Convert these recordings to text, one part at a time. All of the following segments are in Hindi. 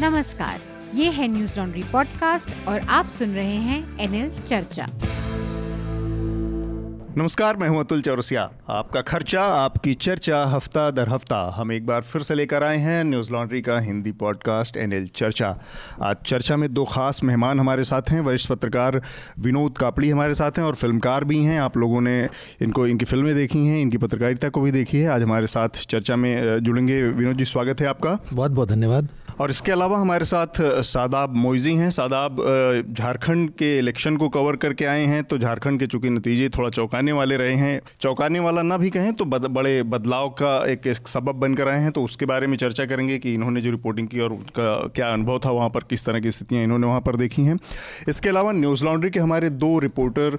नमस्कार ये है न्यूज़ लॉन्ड्री पॉडकास्ट और आप सुन रहे हैं एनएल चर्चा। नमस्कार मैं हूँ अतुल चौरसिया। आपका खर्चा आपकी चर्चा हफ़्ता दर हफ़्ता हम एक बार फिर से लेकर आए हैं न्यूज़ लॉन्ड्री का हिंदी पॉडकास्ट एनएल चर्चा। आज चर्चा में दो खास मेहमान हमारे साथ हैं वरिष्ठ पत्रकार विनोद कापड़ी हमारे साथ हैं और फिल्मकार भी हैं। आप लोगों ने इनको इनकी फ़िल्में देखी हैं इनकी पत्रकारिता को भी देखी है। आज हमारे साथ चर्चा में जुड़ेंगे। विनोद जी स्वागत है आपका। बहुत बहुत धन्यवाद। और इसके अलावा हमारे साथ सादाब मोइजी हैं। सादाब झारखंड के इलेक्शन को कवर करके आए हैं तो झारखंड के चूँकि नतीजे थोड़ा चौंकाने वाले रहे हैं। चौंकाने वाला ना भी कहें तो बद, बड़े बदलाव का एक, एक सबब बनकर आए हैं तो उसके बारे में चर्चा करेंगे कि इन्होंने जो रिपोर्टिंग की और उनका क्या अनुभव था वहाँ पर किस तरह की स्थितियाँ इन्होंने वहाँ पर देखी हैं। इसके अलावा न्यूज़ लॉन्ड्री के हमारे दो रिपोर्टर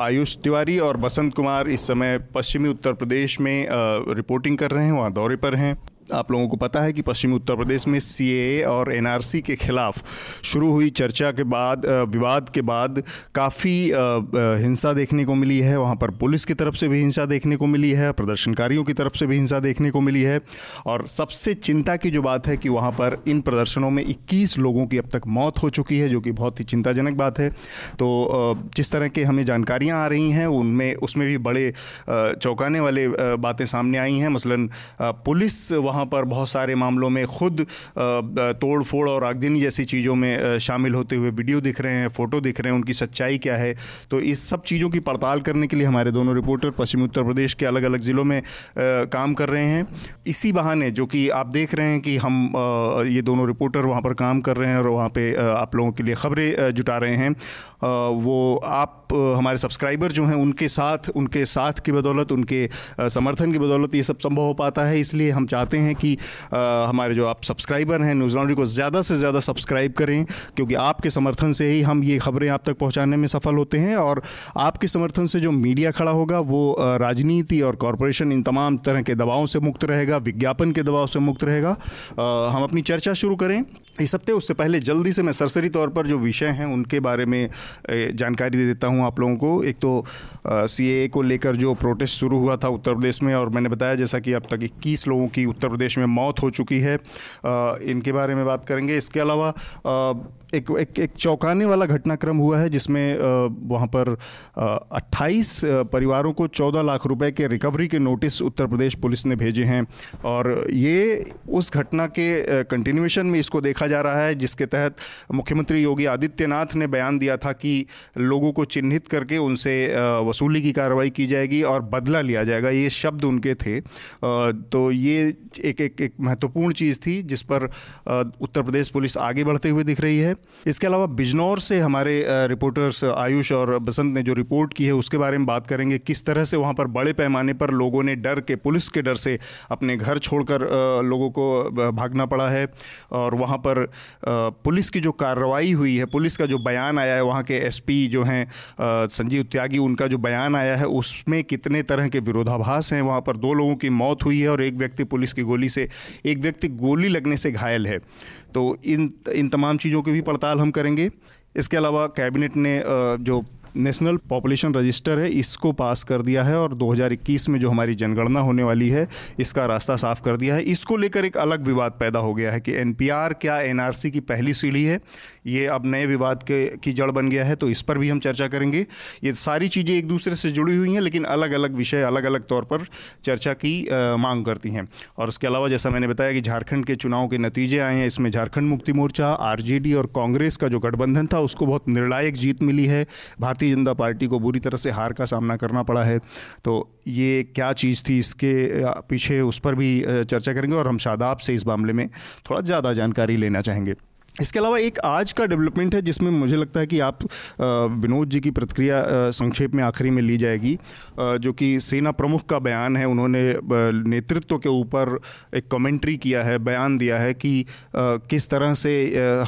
आयुष तिवारी और बसंत कुमार इस समय पश्चिमी उत्तर प्रदेश में रिपोर्टिंग कर रहे हैं वहाँ दौरे पर हैं। आप लोगों को पता है कि पश्चिमी उत्तर प्रदेश में सी और एनआरसी के खिलाफ शुरू हुई चर्चा के बाद विवाद के बाद काफ़ी हिंसा देखने को मिली है। वहाँ पर पुलिस की तरफ़ से भी हिंसा देखने को मिली है, प्रदर्शनकारियों की तरफ़ से भी हिंसा देखने को मिली है और सबसे चिंता की जो बात है कि वहाँ पर इन प्रदर्शनों में 21 लोगों की अब तक मौत हो चुकी है, जो कि बहुत ही चिंताजनक बात है। तो जिस तरह के हमें जानकारियाँ आ रही हैं, उनमें, उसमें भी बड़े चौंकाने वाले बातें सामने आई हैं। मसलन पुलिस वहाँ पर बहुत सारे मामलों में खुद तोड़ फोड़ और आगजनी जैसी चीज़ों में शामिल होते हुए वीडियो दिख रहे हैं, फ़ोटो दिख रहे हैं, उनकी सच्चाई क्या है। तो इस सब चीज़ों की पड़ताल करने के लिए हमारे दोनों रिपोर्टर पश्चिमी उत्तर प्रदेश के अलग अलग ज़िलों में काम कर रहे हैं। इसी बहाने जो कि आप देख रहे हैं कि हम ये दोनों रिपोर्टर वहाँ पर काम कर रहे हैं और वहाँ पर आप लोगों के लिए खबरें जुटा रहे हैं। वो आप हमारे सब्सक्राइबर जो हैं, उनके साथ उनके साथ की बदौलत, उनके समर्थन की बदौलत ये सब संभव हो पाता है, इसलिए हम चाहते हैं कि आ, हमारे जो आप सब्सक्राइबर हैं न्यूज़ लॉन्ड्री को ज़्यादा से ज़्यादा सब्सक्राइब करें क्योंकि आपके समर्थन से ही हम ये खबरें आप तक पहुँचाने में सफल होते हैं और आपके समर्थन से जो मीडिया खड़ा होगा वो राजनीति और कॉरपोरेशन इन तमाम तरह के दबावों से मुक्त रहेगा विज्ञापन के दबाव से मुक्त रहेगा। हम अपनी चर्चा शुरू करें। इस हफ़्ते उससे पहले जल्दी से मैं सरसरी तौर पर जो विषय हैं उनके बारे में जानकारी दे देता हूँ आप लोगों को। एक तो सीए को लेकर जो प्रोटेस्ट शुरू हुआ था उत्तर प्रदेश में और मैंने बताया जैसा कि अब तक 21 लोगों की उत्तर प्रदेश में मौत हो चुकी है। आ, इनके बारे में बात करेंगे। इसके अलावा एक एक एक चौंकाने वाला घटनाक्रम हुआ है जिसमें वहाँ पर 28 परिवारों को 14 लाख रुपए के रिकवरी के नोटिस उत्तर प्रदेश पुलिस ने भेजे हैं। और ये, उस घटना के कंटिन्यूएशन में इसको देखा जा रहा है, जिसके तहत मुख्यमंत्री योगी आदित्यनाथ ने बयान दिया था कि लोगों को चिन्हित करके उनसे वसूली की कार्रवाई की जाएगी और बदला लिया जाएगा। ये शब्द उनके थे। तो ये एक एक एक महत्वपूर्ण चीज़ थी, जिस पर उत्तर प्रदेश पुलिस आगे बढ़ते हुए दिख रही है। इसके अलावा बिजनौर से हमारे रिपोर्टर्स आयुष और बसंत ने जो रिपोर्ट की है, उसके बारे में बात करेंगे। किस तरह से वहाँ पर बड़े पैमाने पर लोगों ने डर के, पुलिस के डर से अपने घर छोड़कर लोगों को भागना पड़ा है और वहाँ पर पुलिस की जो कार्रवाई हुई है, पुलिस का जो बयान आया है, वहाँ के एसपी जो हैं संजीव त्यागी, उनका जो बयान आया है, उसमें कितने तरह के विरोधाभास हैं? वहाँ पर दो लोगों की मौत हुई है और एक व्यक्ति पुलिस की गोली से, एक व्यक्ति गोली लगने से घायल है। तो इन इन तमाम चीज़ों की भी पड़ताल हम करेंगे। इसके अलावा कैबिनेट ने जो नेशनल पॉपुलेशन रजिस्टर है, इसको पास कर दिया है और 2021 में जो हमारी जनगणना होने वाली है, इसका रास्ता साफ़ कर दिया है। इसको लेकर एक अलग विवाद पैदा हो गया है कि एनपीआर क्या एनआरसी की पहली सीढ़ी है, ये अब नए विवाद के, की जड़ बन गया है तो इस पर भी हम चर्चा करेंगे। ये सारी चीज़ें एक दूसरे से जुड़ी हुई हैं, लेकिन अलग अलग विषय अलग अलग तौर पर चर्चा की मांग करती हैं। और उसके अलावा जैसा मैंने बताया कि झारखंड के चुनाव के नतीजे आए हैं, इसमें झारखंड मुक्ति मोर्चा, आरजेडी और कांग्रेस का जो गठबंधन था, उसको बहुत निर्णायक जीत मिली है। भारतीय भारतीय जनता पार्टी को बुरी तरह से हार का सामना करना पड़ा है। तो ये क्या चीज़ थी इसके पीछे उस पर भी चर्चा करेंगे और हम शादाब से इस मामले में थोड़ा ज़्यादा जानकारी लेना चाहेंगे। इसके अलावा एक आज का डेवलपमेंट है जिसमें मुझे लगता है कि आप विनोद जी की प्रतिक्रिया संक्षेप में आखिरी में ली जाएगी जो कि सेना प्रमुख का बयान है। उन्होंने नेतृत्व के ऊपर एक कमेंट्री किया है, बयान दिया है कि किस तरह से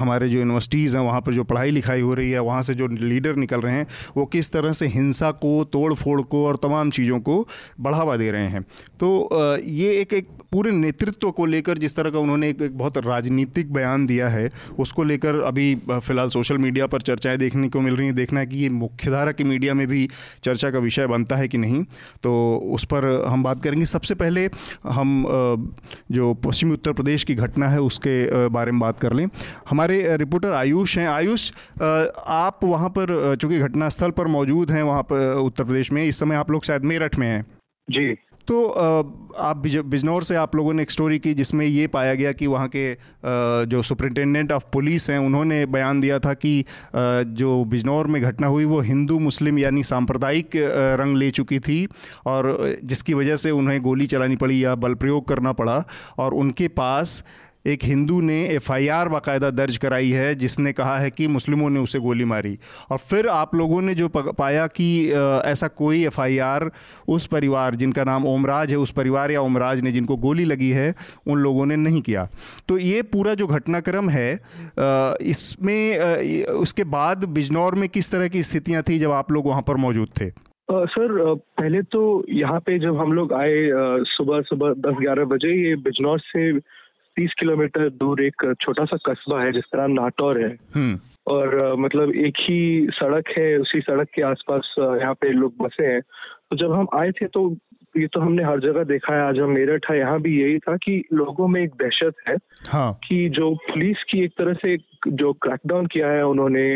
हमारे जो यूनिवर्सिटीज़ हैं, वहाँ पर जो पढ़ाई लिखाई हो रही है, वहाँ से जो लीडर निकल रहे हैं, वो किस तरह से हिंसा को तोड़ फोड़ को और तमाम चीज़ों को बढ़ावा दे रहे हैं। तो ये एक एक पूरे नेतृत्व को लेकर जिस तरह का उन्होंने एक, एक बहुत राजनीतिक बयान दिया है उसको लेकर अभी फ़िलहाल सोशल मीडिया पर चर्चाएँ देखने को मिल रही हैं। देखना है कि ये मुख्यधारा की मीडिया में भी चर्चा का विषय बनता है कि नहीं। तो उस पर हम बात करेंगे। सबसे पहले हम जो पश्चिमी उत्तर प्रदेश की घटना है उसके बारे में बात कर लें। हमारे रिपोर्टर आयुष हैं। आयुष आप वहाँ पर चूँकि घटनास्थल पर मौजूद हैं वहाँ पर उत्तर प्रदेश में इस समय आप लोग शायद मेरठ में हैं। जी। तो आप बिजनौर से आप लोगों ने एक स्टोरी की जिसमें ये पाया गया कि वहाँ के जो सुपरिटेंडेंट ऑफ़ पुलिस हैं, उन्होंने बयान दिया था कि जो बिजनौर में घटना हुई, वो हिंदू, मुस्लिम यानी सांप्रदायिक रंग ले चुकी थी और जिसकी वजह से उन्हें गोली चलानी पड़ी या बल प्रयोग करना पड़ा और उनके पास एक हिंदू ने एफआईआर बाकायदा दर्ज कराई है जिसने कहा है कि मुस्लिमों ने उसे गोली मारी। और फिर आप लोगों ने जो पाया कि ऐसा कोई एफआईआर उस परिवार जिनका नाम ओमराज है उस परिवार या ओमराज ने जिनको गोली लगी है उन लोगों ने नहीं किया। तो ये पूरा जो घटनाक्रम है इसमें उसके बाद बिजनौर में किस तरह की स्थितियाँ थी जब आप लोग वहाँ पर मौजूद थे? सर uh, uh, पहले तो यहाँ पे जब हम लोग आए uh, सुबह सुबह दस ग्यारह बजे ये बिजनौर से तीस किलोमीटर दूर एक छोटा सा कस्बा है जिसका नाम नाटौर है हम्म। और मतलब एक ही सड़क है उसी सड़क के आसपास यहाँ पे लोग बसे हैं तो जब हम आए थे तो ये तो हमने हर जगह देखा है आज हम मेरठ है यहाँ भी यही था कि लोगों में एक दहशत है हाँ. कि जो पुलिस की एक तरह से जो क्रैकडाउन किया है उन्होंने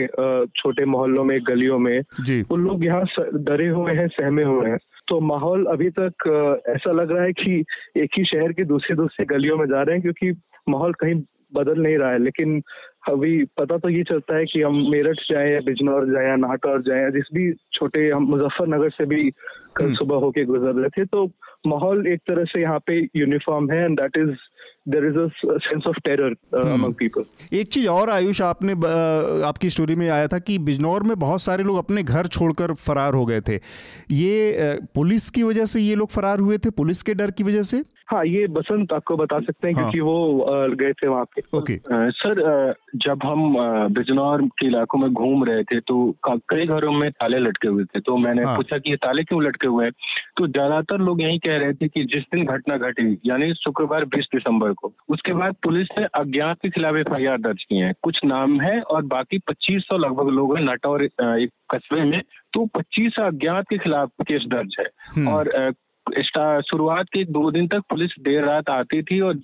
छोटे मोहल्लों में गलियों में वो लोग यहाँ डरे हुए हैं सहमे हुए हैं तो माहौल अभी तक ऐसा लग रहा है कि एक ही शहर के दूसरे दूसरे गलियों में जा रहे हैं क्योंकि माहौल कहीं बदल नहीं रहा है लेकिन अभी पता तो ये चलता है कि हम मेरठ जाए या बिजनौर जाए या नाहटौर जाए या जिस भी छोटे हम मुजफ्फरनगर से भी कल हम्म। सुबह होके गुजर रहे थे तो माहौल एक तरह से यहाँ पे यूनिफॉर्म है and that is there is a sense of terror among people एक चीज़ और आयुष आपने आपकी स्टोरी में आया था कि बिजनौर में बहुत सारे लोग अपने घर छोड़कर फरार हो गए थे। ये पुलिस की वजह से ये लोग फरार हुए थे? पुलिस के डर की वजह से? हाँ ये बसंत आपको बता सकते हैं हाँ. क्योंकि वो गए थे वहाँ पे ओके सर जब हम बिजनौर के इलाकों में घूम रहे थे तो कई घरों में ताले लटके हुए थे तो मैंने हाँ. पूछा कि ये ताले क्यों लटके हुए हैं तो ज़्यादातर लोग यही कह रहे थे कि जिस दिन घटना घटी यानी शुक्रवार बीस दिसंबर को उसके बाद पुलिस ने अज्ञात के खिलाफ एफआईआर दर्ज किए हैं कुछ नाम है और बाकी पच्चीस सौ लगभग लोग हैं नटौर एक कस्बे में तो पच्चीस अज्ञात के खिलाफ केस दर्ज है हम्म। और शुरुआत के दो दिन तक पुलिस देर रात आती थी और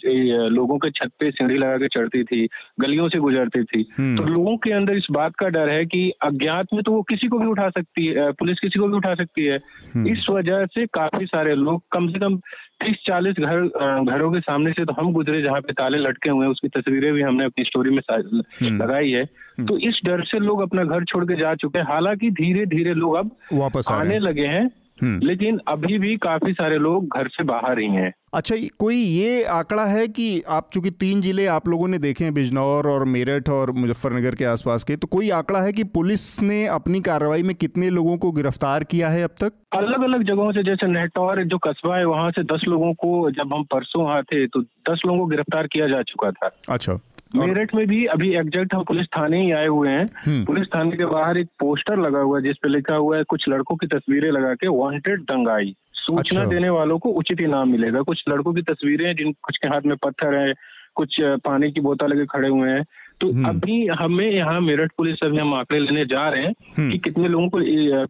लोगों के छत पे सीढ़ी लगा के चढ़ती थी गलियों से गुजरती थी हम्म। तो लोगों के अंदर इस बात का डर है कि अज्ञात में तो वो किसी को भी उठा सकती है पुलिस किसी को भी उठा सकती है हम्म। इस वजह से काफ़ी सारे लोग कम से कम तीस चालीस घर घरों के सामने से तो हम गुजरे जहाँ पे ताले लटके हुए हैं उसकी तस्वीरें भी हमने अपनी स्टोरी में हम्म। लगाई है तो इस डर से लोग अपना घर छोड़ के जा चुके हैं हालाँकि धीरे धीरे लोग अब वापस आने लगे हैं। लेकिन अभी भी काफ़ी सारे लोग घर से बाहर ही हैं। अच्छा कोई ये आंकड़ा है कि आप चूँकि तीन ज़िले आप लोगों ने देखे हैं बिजनौर और मेरठ और मुजफ्फरनगर के आसपास के तो कोई आंकड़ा है कि पुलिस ने अपनी कार्रवाई में कितने लोगों को गिरफ़्तार किया है अब तक? अलग अलग जगहों से जैसे नेटौर जो कस्बा है वहाँ से दस लोगों को जब हम परसों वहाँ थे तो दस लोगों को गिरफ़्तार किया जा चुका था। अच्छा। मेरठ में भी अभी एग्जैक्ट हम पुलिस थाने ही आए हुए हैं हम्म। पुलिस थाने के बाहर एक पोस्टर लगा हुआ है जिसपे लिखा हुआ है कुछ लड़कों की तस्वीरें लगा के वांटेड दंगाई सूचना अच्छा। देने वालों को उचित इनाम मिलेगा कुछ लड़कों की तस्वीरें हैं जिन कुछ के हाथ में पत्थर है कुछ पानी की बोतल लेके खड़े हुए हैं तो हम्म। अभी हमें यहाँ मेरठ पुलिस अभी हम आंकड़े लेने जा रहे हैं हम्म। कि कितने लोगों को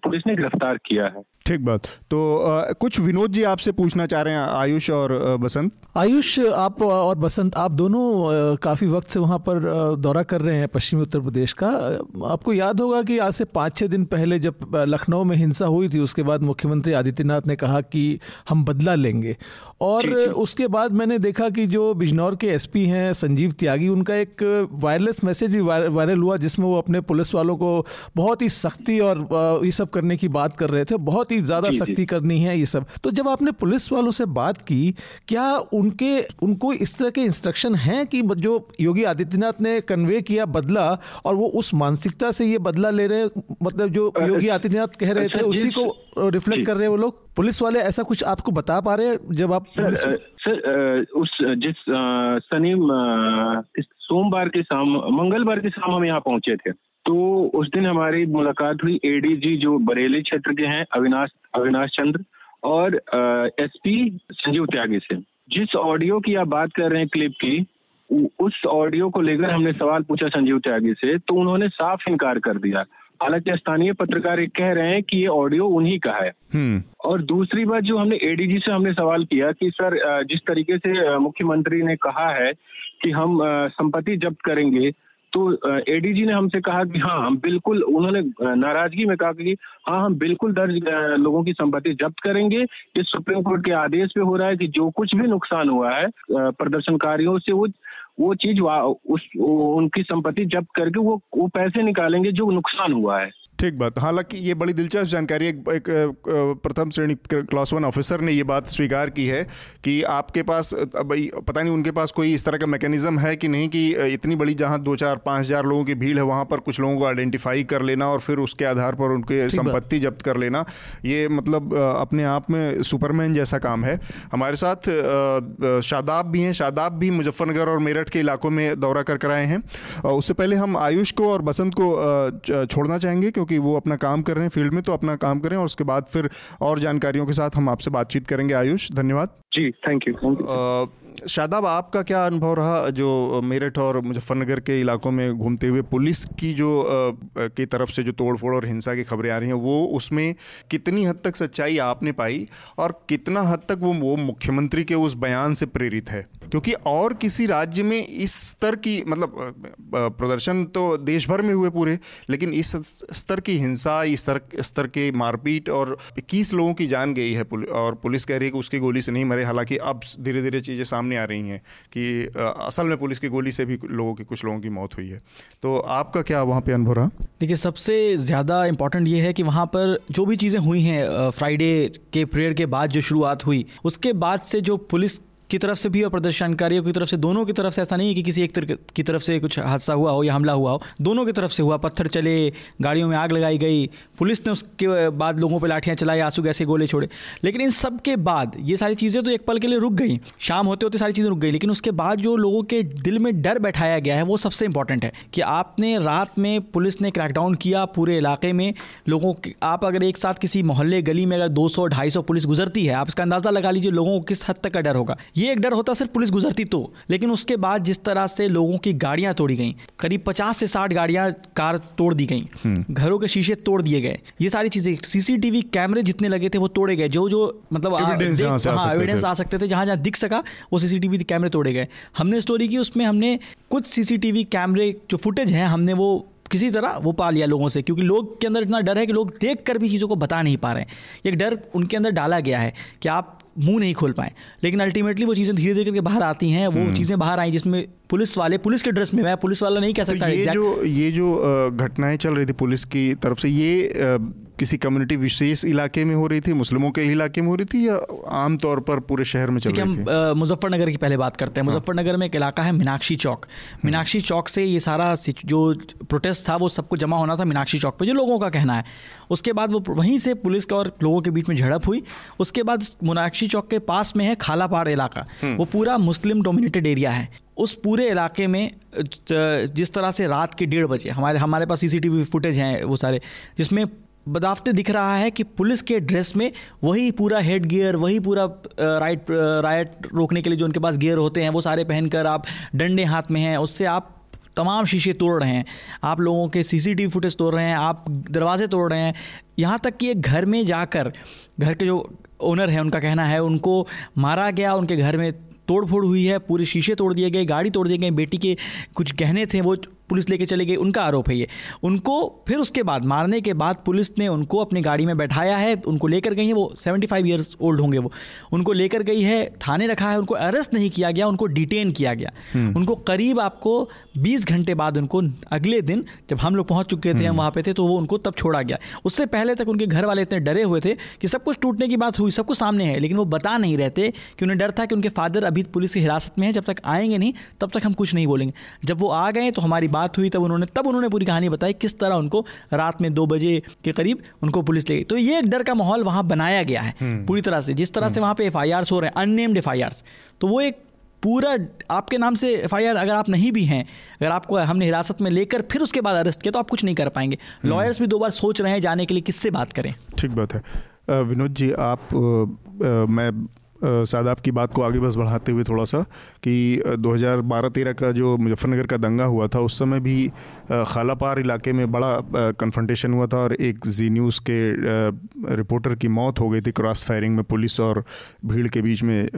पुलिस ने गिरफ़्तार किया है। ठीक बात। तो आ, कुछ विनोद जी आपसे पूछना चाह रहे हैं आयुष और बसंत। आयुष आप और बसंत आप दोनों काफ़ी वक्त से वहाँ पर दौरा कर रहे हैं पश्चिमी उत्तर प्रदेश का। आपको याद होगा कि आज से पाँच छः दिन पहले जब लखनऊ में हिंसा हुई थी उसके बाद मुख्यमंत्री आदित्यनाथ ने कहा कि हम बदला लेंगे। और उसके बाद मैंने देखा कि जो बिजनौर के एसपी हैं संजीव त्यागी उनका एक वायरलेस मैसेज भी वायरल हुआ जिसमें वो अपने पुलिस वालों को बहुत ही सख्ती और ये सब करने की बात कर रहे थे। बहुत ही ज़्यादा सख्ती करनी है ये सब। तो जब आपने पुलिस वालों से बात की क्या उनके उनको इस तरह के इंस्ट्रक्शन हैं कि जो योगी आदित्यनाथ ने कन्वे किया बदला और वो उस मानसिकता से ये बदला ले रहे मतलब जो योगी आदित्यनाथ कह रहे थे अच्छा, उसी को रिफ्लेक्ट कर रहे हैं वो लोग? पुलिस वाले ऐसा कुछ आपको बता पा रहे हैं जब आप सर, सर उस जिस शनि सोमवार के शाम मंगलवार के शाम हम यहाँ पहुँचे थे। तो उस दिन हमारी मुलाकात हुई एडीजी जो बरेली क्षेत्र के हैं अविनाश अविनाश चंद्र और एसपी संजीव त्यागी से। जिस ऑडियो की आप बात कर रहे हैं क्लिप की उस ऑडियो को लेकर हमने सवाल पूछा संजीव त्यागी से तो उन्होंने साफ़ इनकार कर दिया। हालाँकि स्थानीय पत्रकार ये कह रहे हैं कि ये ऑडियो उन्हीं का है। हम्म। और दूसरी बात जो हमने एडीजी से हमने सवाल किया कि सर जिस तरीके से मुख्यमंत्री ने कहा है कि हम संपत्ति जब्त करेंगे तो एडीजी ने हमसे कहा कि हाँ हम बिल्कुल, उन्होंने नाराज़गी में कहा कि हाँ हम बिल्कुल दर्ज लोगों की संपत्ति जब्त करेंगे। ये सुप्रीम कोर्ट के आदेश पे हो रहा है कि जो कुछ भी नुकसान हुआ है प्रदर्शनकारियों से, वो वो चीज़ उस उनकी संपत्ति जब्त करके वो वो पैसे निकालेंगे जो नुकसान हुआ है। ठीक बात। हालाँकि ये बड़ी दिलचस्प जानकारी एक, एक प्रथम श्रेणी क्लास वन ऑफिसर ने ये बात स्वीकार की है कि आपके पास पता नहीं उनके पास कोई इस तरह का मैकेनिज्म है कि नहीं कि इतनी बड़ी जहाँ दो चार पाँच हज़ार लोगों की भीड़ है वहाँ पर कुछ लोगों को आइडेंटिफाई कर लेना और फिर उसके आधार पर उनके संपत्ति जब्त कर लेना ये मतलब अपने आप में सुपरमैन जैसा काम है। हमारे साथ शादाब भी हैं। शादाब भी मुजफ्फरनगर और मेरठ के इलाकों में दौरा कर कर आए हैं। उससे पहले हम आयुष को और बसंत को छोड़ना चाहेंगे क्योंकि क्योंकि वो अपना काम कर रहे हैं फ़ील्ड में तो अपना काम करें और उसके बाद फिर और जानकारियों के साथ हम आपसे बातचीत करेंगे। आयुष धन्यवाद। जी थैंक यू शादाब, आपका क्या अनुभव रहा जो मेरठ और मुजफ्फरनगर के इलाकों में घूमते हुए? पुलिस की जो की तरफ़ से जो तोड़फोड़ और हिंसा की खबरें आ रही हैं, वो उसमें कितनी हद तक सच्चाई आपने पाई और कितना हद तक वो वो मुख्यमंत्री के उस बयान से प्रेरित है? क्योंकि और किसी राज्य में इस स्तर की मतलब प्रदर्शन तो देश भर में हुए पूरे, लेकिन इस स्तर की हिंसा, इस स्तर स्तर के मारपीट और इक्कीस लोगों की जान गई है और पुलिस कह रही है कि उसकी गोली से नहीं मरे, हालाँकि अब धीरे धीरे चीज़ें सामने सामने आ रही हैं कि असल में पुलिस की गोली से भी लोगों की, कुछ लोगों की मौत हुई है। तो आपका क्या वहाँ पे अनुभव रहा? देखिए, सबसे ज़्यादा इम्पोर्टेंट ये है कि वहाँ पर जो भी चीज़ें हुई हैं फ्राइडे के प्रेयर के बाद जो शुरुआत हुई, उसके बाद से जो पुलिस की तरफ़ से भी और प्रदर्शनकारियों की तरफ़ से, दोनों की तरफ़ से ऐसा नहीं है कि किसी एक की तरफ़ से कुछ हादसा हुआ हो या हमला हुआ हो। दोनों की तरफ़ से हुआ, पत्थर चले, गाड़ियों में आग लगाई गई, पुलिस ने उसके बाद लोगों पर लाठियाँ चलाई, आँसू गैसे गोले छोड़े। लेकिन इन सब के बाद ये सारी चीज़ें तो एक पल के लिए रुक गई। शाम होते होते सारी चीज़ें रुक गई, लेकिन उसके बाद जो लोगों के दिल में डर बैठाया गया है, वो सबसे इंपॉर्टेंट है कि आपने रात में पुलिस ने क्रैकडाउन किया पूरे इलाके में। लोगों आप अगर एक साथ किसी मोहल्ले, गली में अगर दो सौ, ढाई सौ पुलिस गुजरती है, आप इसका अंदाज़ा लगा लीजिए, लोगों को किस हद तक का डर होगा। ये एक डर होता सिर्फ़ पुलिस गुजरती तो लेकिन उसके बाद जिस तरह से लोगों की गाड़ियाँ तोड़ी गई करीब पचास से साठ गाड़ियाँ कार तोड़ दी गई हम्म। घरों के शीशे तोड़ दिए गए। ये सारी चीज़ें सीसीटीवी कैमरे जितने लगे थे वो तोड़े गए। जो जो मतलब एविडेंस हाँ, आ सकते थे जहाँ जहाँ दिख सका वो सीसीटीवी कैमरे तोड़े गए। हमने स्टोरी की उसमें हमने कुछ सीसीटीवी कैमरे जो फुटेज हैं हमने वो किसी तरह वो पा लिया लोगों से क्योंकि लोग के अंदर इतना डर है कि लोग देख कर भी चीज़ों को बता नहीं पा रहे हैं। एक डर उनके अंदर डाला गया है कि आप मुँह नहीं खोल पाए लेकिन अल्टीमेटली वो चीज़ें धीरे धीरे करके बाहर आती हैं वो हम्म। चीज़ें बाहर आई जिसमें पुलिस वाले पुलिस के ड्रेस में मैं पुलिस वाला नहीं कह तो सकता तो ये जो ये जो घटनाएँ चल रही थी पुलिस की तरफ़ से ये किसी कम्युनिटी विशेष इलाके में हो रही थी मुस्लिमों के इलाके में हो रही थी या आमतौर पर पूरे शहर में चल रही थी? हम मुजफ्फरनगर की पहले बात करते हैं। हाँ। मुजफ्फरनगर में एक इलाका है मीनाक्षी चौक। हम्म। मीनाक्षी चौक से ये सारा जो प्रोटेस्ट था वो सबको जमा होना था मीनाक्षी चौक पर जो लोगों का कहना है। उसके बाद वो वहीं से पुलिस का और लोगों के बीच में झड़प हुई। उसके बाद मीनाक्षी चौक के पास में है खालापाड़ इलाका। हम्म। वो पूरा मुस्लिम डोमिनेटेड एरिया है। उस पूरे इलाके में जिस तरह से रात के डेढ़ बजे हमारे हमारे पास सीसीटीवी फुटेज हैं वो सारे जिसमें बदाफ्ते दिख रहा है कि पुलिस के ड्रेस में वही पूरा हेड गियर, वही पूरा राइट राइट रोकने के लिए जो उनके पास गियर होते हैं, वो सारे पहनकर आप डंडे हाथ में हैं, उससे आप तमाम शीशे तोड़ रहे हैं। आप लोगों के सीसीटीवी फुटेज तोड़ रहे हैं, आप दरवाजे तोड़ रहे हैं। यहाँ तक कि एक घर में जाकर, घर के जो ओनर हैं, उनका कहना है, उनको मारा गया, उनके घर में तोड़ फोड़ हुई है, पूरे शीशे तोड़ दिए गए, गाड़ी तोड़ दिए गए बेटी के कुछ गहने थे, वो पुलिस लेके चले गई उनका आरोप है ये। उनको फिर उसके बाद मारने के बाद पुलिस ने उनको अपनी गाड़ी में बैठाया है उनको लेकर गई है वो सेवेंटी फाइव ईयर्स ओल्ड होंगे वो। उनको लेकर गई है थाने रखा है उनको अरेस्ट नहीं किया गया उनको डिटेन किया गया। हम्म। उनको करीब आपको बीस घंटे बाद उनको अगले दिन जब हम लोग पहुँच चुके थे हम हम्म। वहाँ पे थे तो वो उनको तब छोड़ा गया। उससे पहले तक उनके घर वाले इतने डरे हुए थे कि सब कुछ टूटने की बात हुई सब कुछ सामने है लेकिन वो बता नहीं रहते कि उन्हें डर था कि उनके फादर अभी पुलिस की हिरासत में है जब तक आएँगे नहीं तब तक हम कुछ नहीं बोलेंगे। जब वो आ गए तो हमारी बात हुई तब उन्होंने तब उन्होंने पूरी कहानी बताई किस तरह उनको रात में दो बजे के करीब उनको पुलिस ले गई तो ये एक डर का माहौल वहाँ बनाया गया है हम्म। पूरी तरह से जिस तरह से हम्म। वहाँ पे एफ़ हो रहे हैं अननेम्ड एफ़ तो वो एक पूरा आपके नाम से एफआईआर अगर आप नहीं भी हैं अगर आपको हमने हिरासत में लेकर फिर उसके बाद अरेस्ट किया तो आप कुछ नहीं कर पाएँगे लॉयर्स हम्म। भी दो बार सोच रहे हैं जाने के लिए किससे बात करें ठीक बात है विनोद जी आप आ, मैं सादाब की बात को आगे बस बढ़ाते हुए थोड़ा सा कि 2012-13 का जो मुजफ्फरनगर का दंगा हुआ था, उस समय भी खालापार इलाके में बड़ा कन्फ्रंटेशन हुआ था और एक जी न्यूज़ के रिपोर्टर की मौत हो गई थी क्रॉस फायरिंग में पुलिस और भीड़ के बीच में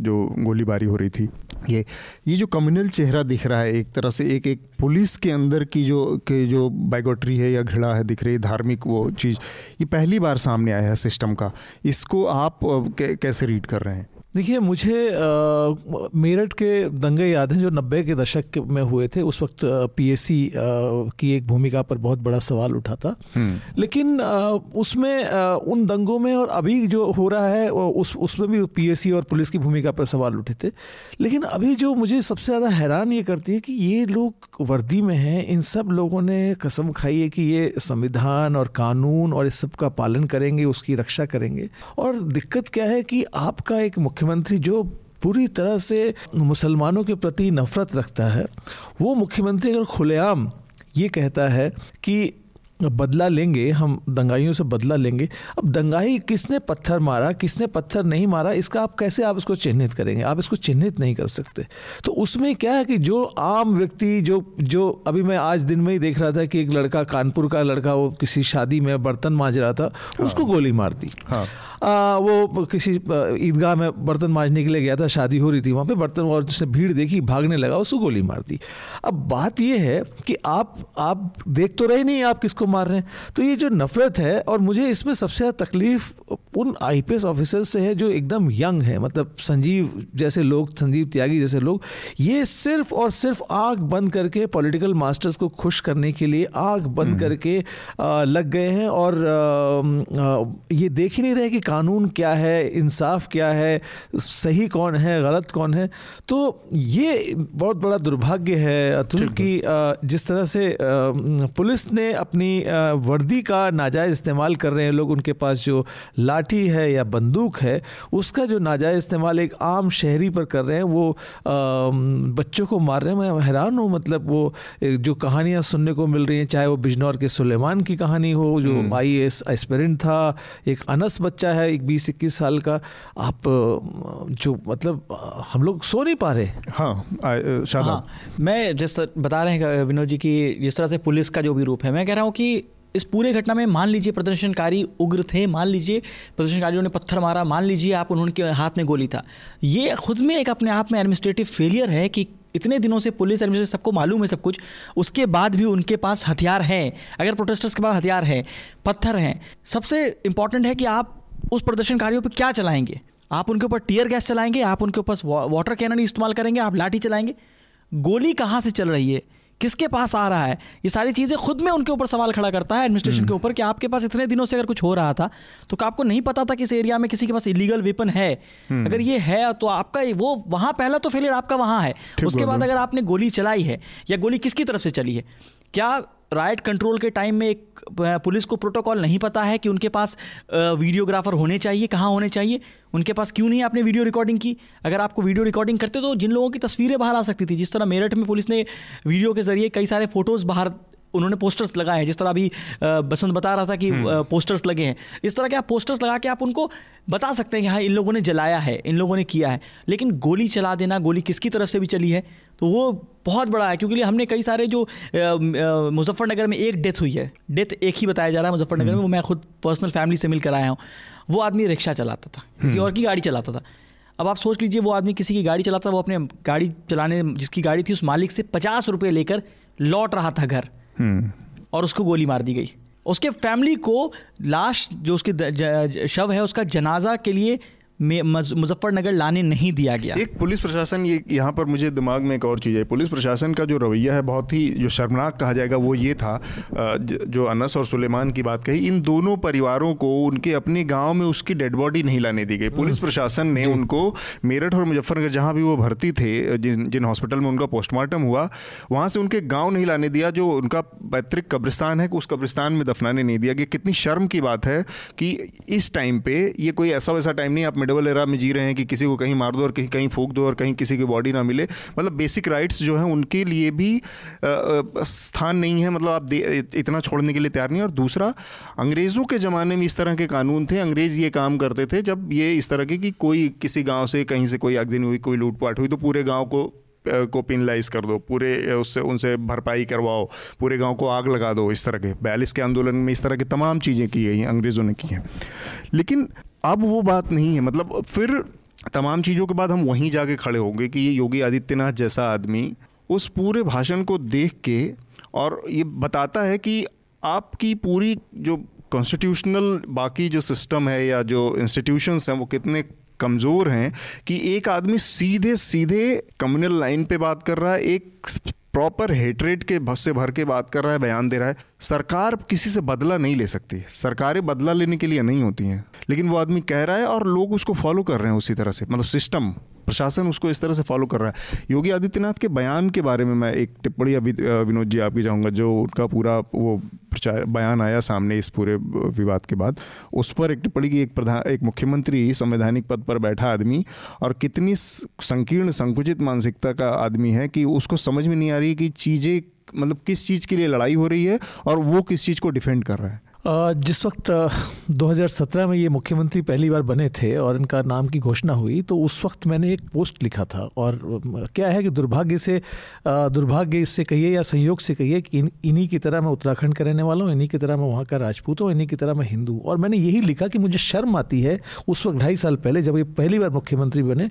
जो गोलीबारी हो रही थी। ये ये जो कम्युनल चेहरा दिख रहा है, एक तरह से एक एक पुलिस के अंदर की जो, के जो बाइगोट्री है या घृणा है, दिख रही धार्मिक वो चीज़, ये पहली बार सामने आया है सिस्टम का। इसको आप कैसे रीड कर रहे हैं? रहे हैं देखिए मुझे मेरठ के दंगे याद हैं जो नब्बे के दशक में हुए थे। उस वक्त पीएससी की एक भूमिका पर बहुत बड़ा सवाल उठा था। हम्म। लेकिन उसमें उन दंगों में और अभी जो हो रहा है उस उसमें भी पीएससी और पुलिस की भूमिका पर सवाल उठे थे। लेकिन अभी जो मुझे सबसे ज़्यादा हैरान ये करती है कि ये लोग वर्दी में हैं इन सब लोगों ने कसम खाई है कि ये संविधान और कानून और इस सब का पालन करेंगे उसकी रक्षा करेंगे। और दिक्कत क्या है कि आपका एक मुख्य मुख्यमंत्री जो पूरी तरह से मुसलमानों के प्रति नफरत रखता है, वो मुख्यमंत्री अगर खुलेआम ये कहता है कि बदला लेंगे हम दंगाइयों से बदला लेंगे। अब दंगाई किसने पत्थर मारा किसने पत्थर नहीं मारा इसका आप कैसे आप इसको चिन्हित करेंगे? आप इसको चिन्हित नहीं कर सकते। तो उसमें क्या है कि जो आम व्यक्ति जो जो अभी मैं आज दिन में ही देख रहा था कि एक लड़का कानपुर का लड़का वो किसी शादी में बर्तन मांज रहा था हाँ। उसको गोली मार दी। हाँ। आ, वो किसी ईदगाह में बर्तन मांजने के लिए गया था शादी हो रही थी वहाँ पर बर्तन और जिसने भीड़ देखी भागने लगा उसको गोली मार दी। अब बात यह है कि आप आप देख तो रहे नहीं आप किसको मार रहे हैं। तो ये जो नफरत है और मुझे इसमें सबसे ज़्यादा तकलीफ़ उन आई ऑफिसर से है जो एकदम यंग है मतलब संजीव जैसे लोग संजीव त्यागी जैसे लोग ये सिर्फ़ और सिर्फ़ आग बंद करके पॉलिटिकल मास्टर्स को खुश करने के लिए आग बंद हम्म। करके लग गए हैं और ये देख ही नहीं रहे कि कानून क्या है इंसाफ क्या है सही कौन है गलत कौन है। तो ये बहुत बड़ा दुर्भाग्य है अतुल की जिस तरह से पुलिस ने अपनी वर्दी का नाजायज़ इस्तेमाल कर रहे हैं लोग। उनके पास जो लाठी है या बंदूक है उसका जो नाजायज़ इस्तेमाल एक आम शहरी पर कर रहे हैं वो बच्चों को मार रहे हैं। मैं हैरान हूँ मतलब वो जो कहानियाँ सुनने को मिल रही हैं चाहे वो बिजनौर के सुलेमान की कहानी हो जो आई एस एस्पेरेंट था एक अनस बच्चा है एक बीस इक्कीस साल का। आप जो मतलब हम लोग सो नहीं पा रहे। हाँ, आ, हाँ मैं जिस बता रहे हैं विनोद जी की जिस तरह से पुलिस का जो भी रूप है मैं कह रहा हूँ कि इस पूरे घटना में मान लीजिए प्रदर्शनकारी उग्र थे, मान लीजिए प्रदर्शनकारियों ने पत्थर मारा, मान लीजिए आप उन्होंने हाथ में गोली था। ये खुद में एक अपने आप में एडमिनिस्ट्रेटिव फेलियर है कि इतने दिनों से पुलिस एडमिनिस्ट्रेशन सबको मालूम है सब कुछ, उसके बाद भी उनके पास हथियार हैं। अगर प्रोटेस्टर्स के पास हथियार हैं, पत्थर हैं, सबसे इंपॉर्टेंट है कि आप उस प्रदर्शनकारियों पर क्या चलाएँगे? आप उनके ऊपर टीयर गैस चलाएँगे, आप उनके ऊपर वाटर कैनन इस्तेमाल करेंगे, आप लाठी चलाएँगे। गोली कहाँ से चल रही है? किसके पास आ रहा है? ये सारी चीज़ें खुद में उनके ऊपर सवाल खड़ा करता है एडमिनिस्ट्रेशन के हम्म। ऊपर कि आपके पास इतने दिनों से अगर कुछ हो रहा था तो आपको नहीं पता था कि इस एरिया में किसी के पास इलीगल वेपन है? हम्म। अगर ये है तो आपका वो वहाँ पहला तो फेलियर आपका वहाँ है। उसके बाद अगर आपने गोली चलाई है या गोली किसकी तरफ़ से चली है? क्या राइट कंट्रोल के टाइम में एक पुलिस को प्रोटोकॉल नहीं पता है कि उनके पास वीडियोग्राफर होने चाहिए, कहाँ होने चाहिए। उनके पास क्यों नहीं आपने वीडियो रिकॉर्डिंग की? अगर आपको वीडियो रिकॉर्डिंग करते तो जिन लोगों की तस्वीरें बाहर आ सकती थी, जिस तरह मेरठ में पुलिस ने वीडियो के ज़रिए कई सारे फ़ोटोज़ बाहर उन्होंने पोस्टर्स लगाए हैं। जिस तरह अभी बसंत बता रहा था कि पोस्टर्स हम्म। लगे हैं। इस तरह के आप पोस्टर्स लगा के आप उनको बता सकते हैं कि हाँ इन लोगों ने जलाया है इन लोगों ने किया है। लेकिन गोली चला देना गोली किसकी तरफ़ से भी चली है तो वो बहुत बड़ा है। क्योंकि हमने कई सारे जो मुजफ्फरनगर में एक डेथ हुई है। डेथ एक ही बताया जा रहा है मुजफ्फरनगर में हम्म। वो मैं खुद पर्सनल फैमिली से मिल कर आया हूँ। वो आदमी रिक्शा चलाता था किसी हम्म। और की गाड़ी चलाता था। अब आप सोच लीजिए वो आदमी किसी की गाड़ी चलाता वो अपने गाड़ी चलाने जिसकी गाड़ी थी उस मालिक से पचास रुपये लेकर लौट रहा था घर। और उसको गोली मार दी गई। उसके फैमिली को लाश जो उसके शव है, उसका जनाजा के लिए मुजफ्फरनगर लाने नहीं दिया गया। एक पुलिस प्रशासन ये यहाँ पर मुझे दिमाग में एक और चीज़ है। पुलिस प्रशासन का जो रवैया है बहुत ही जो शर्मनाक कहा जाएगा वो ये था जो अनस और सुलेमान की बात कही इन दोनों परिवारों को उनके अपने गाँव में उसकी डेड बॉडी नहीं लाने दी गई। पुलिस। प्रशासन ने उनको मेरठ और मुजफ्फरनगर जहाँ भी वो भर्ती थे जिन जिन हॉस्पिटल में उनका पोस्टमार्टम हुआ वहाँ से उनके गाँव नहीं लाने दिया जो उनका पैतृक कब्रिस्तान है उस कब्रिस्तान में दफनाने नहीं दिया गया। कितनी शर्म की बात है कि इस टाइम पे ये कोई ऐसा वैसा टाइम नहीं आप मेडवल एरा में जी रहे हैं कि किसी को कहीं मार दो और कहीं कहीं फूक दो और कहीं किसी की बॉडी ना मिले। मतलब बेसिक राइट्स जो हैं उनके लिए भी स्थान नहीं है। मतलब आप इतना छोड़ने के लिए तैयार नहीं और दूसरा, अंग्रेज़ों के ज़माने में इस तरह के कानून थे। अंग्रेज़ ये काम करते थे, जब ये इस तरह के कि कोई किसी गाँव से कहीं से कोई अगदिन हुई, कोई लूटपाट हुई तो पूरे गाँव को को पिनलाइज कर दो। पूरे उससे, उनसे भरपाई करवाओ। पूरे गाँव को आग लगा दो इस तरह के। बयालीस के आंदोलन में इस तरह की तमाम चीज़ें की गई अंग्रेज़ों ने की हैं। लेकिन अब वो बात नहीं है। मतलब फिर तमाम चीज़ों के बाद हम वहीं जाके खड़े होंगे कि ये योगी आदित्यनाथ जैसा आदमी उस पूरे भाषण को देख के और ये बताता है कि आपकी पूरी जो कॉन्स्टिट्यूशनल बाकी जो सिस्टम है या जो इंस्टीट्यूशंस हैं वो कितने कमज़ोर हैं कि एक आदमी सीधे सीधे कम्युनल लाइन पे बात कर रहा है, एक प्रॉपर हेटरेट के भस से भर के बात कर रहा है, बयान दे रहा है। सरकार किसी से बदला नहीं ले सकती। सरकारें बदला लेने के लिए नहीं होती हैं। लेकिन वो आदमी कह रहा है और लोग उसको फॉलो कर रहे हैं उसी तरह से। मतलब सिस्टम प्रशासन उसको इस तरह से फॉलो कर रहा है। योगी आदित्यनाथ के बयान के बारे में मैं एक टिप्पणी अभी विनोद जी आपकी चाहूँगा, जो उनका पूरा वो प्रचार बयान आया सामने इस पूरे विवाद के बाद। उस पर एक टिप्पणी की एक प्रधान एक मुख्यमंत्री संवैधानिक पद पर बैठा आदमी और कितनी संकीर्ण, संकुचित मानसिकता का आदमी है कि उसको समझ में नहीं आ रही कि चीज़ें मतलब किस चीज़ के लिए लड़ाई हो रही है और वो किस चीज़ को डिफेंड कर रहा है। जिस वक्त 2017 में ये मुख्यमंत्री पहली बार बने थे और इनका नाम की घोषणा हुई तो उस वक्त मैंने एक पोस्ट लिखा था और क्या है कि दुर्भाग्य से दुर्भाग्य इससे कहिए या संयोग से कहिए कि इन, इन्हीं की तरह मैं उत्तराखंड का रहने वाला हूँ, इन्हीं की तरह मैं वहाँ का राजपूत हूँ, इन्हीं की तरह मैं हिंदू और मैंने यही लिखा कि मुझे शर्म आती है उस वक्त, ढाई साल पहले जब ये पहली बार मुख्यमंत्री बने,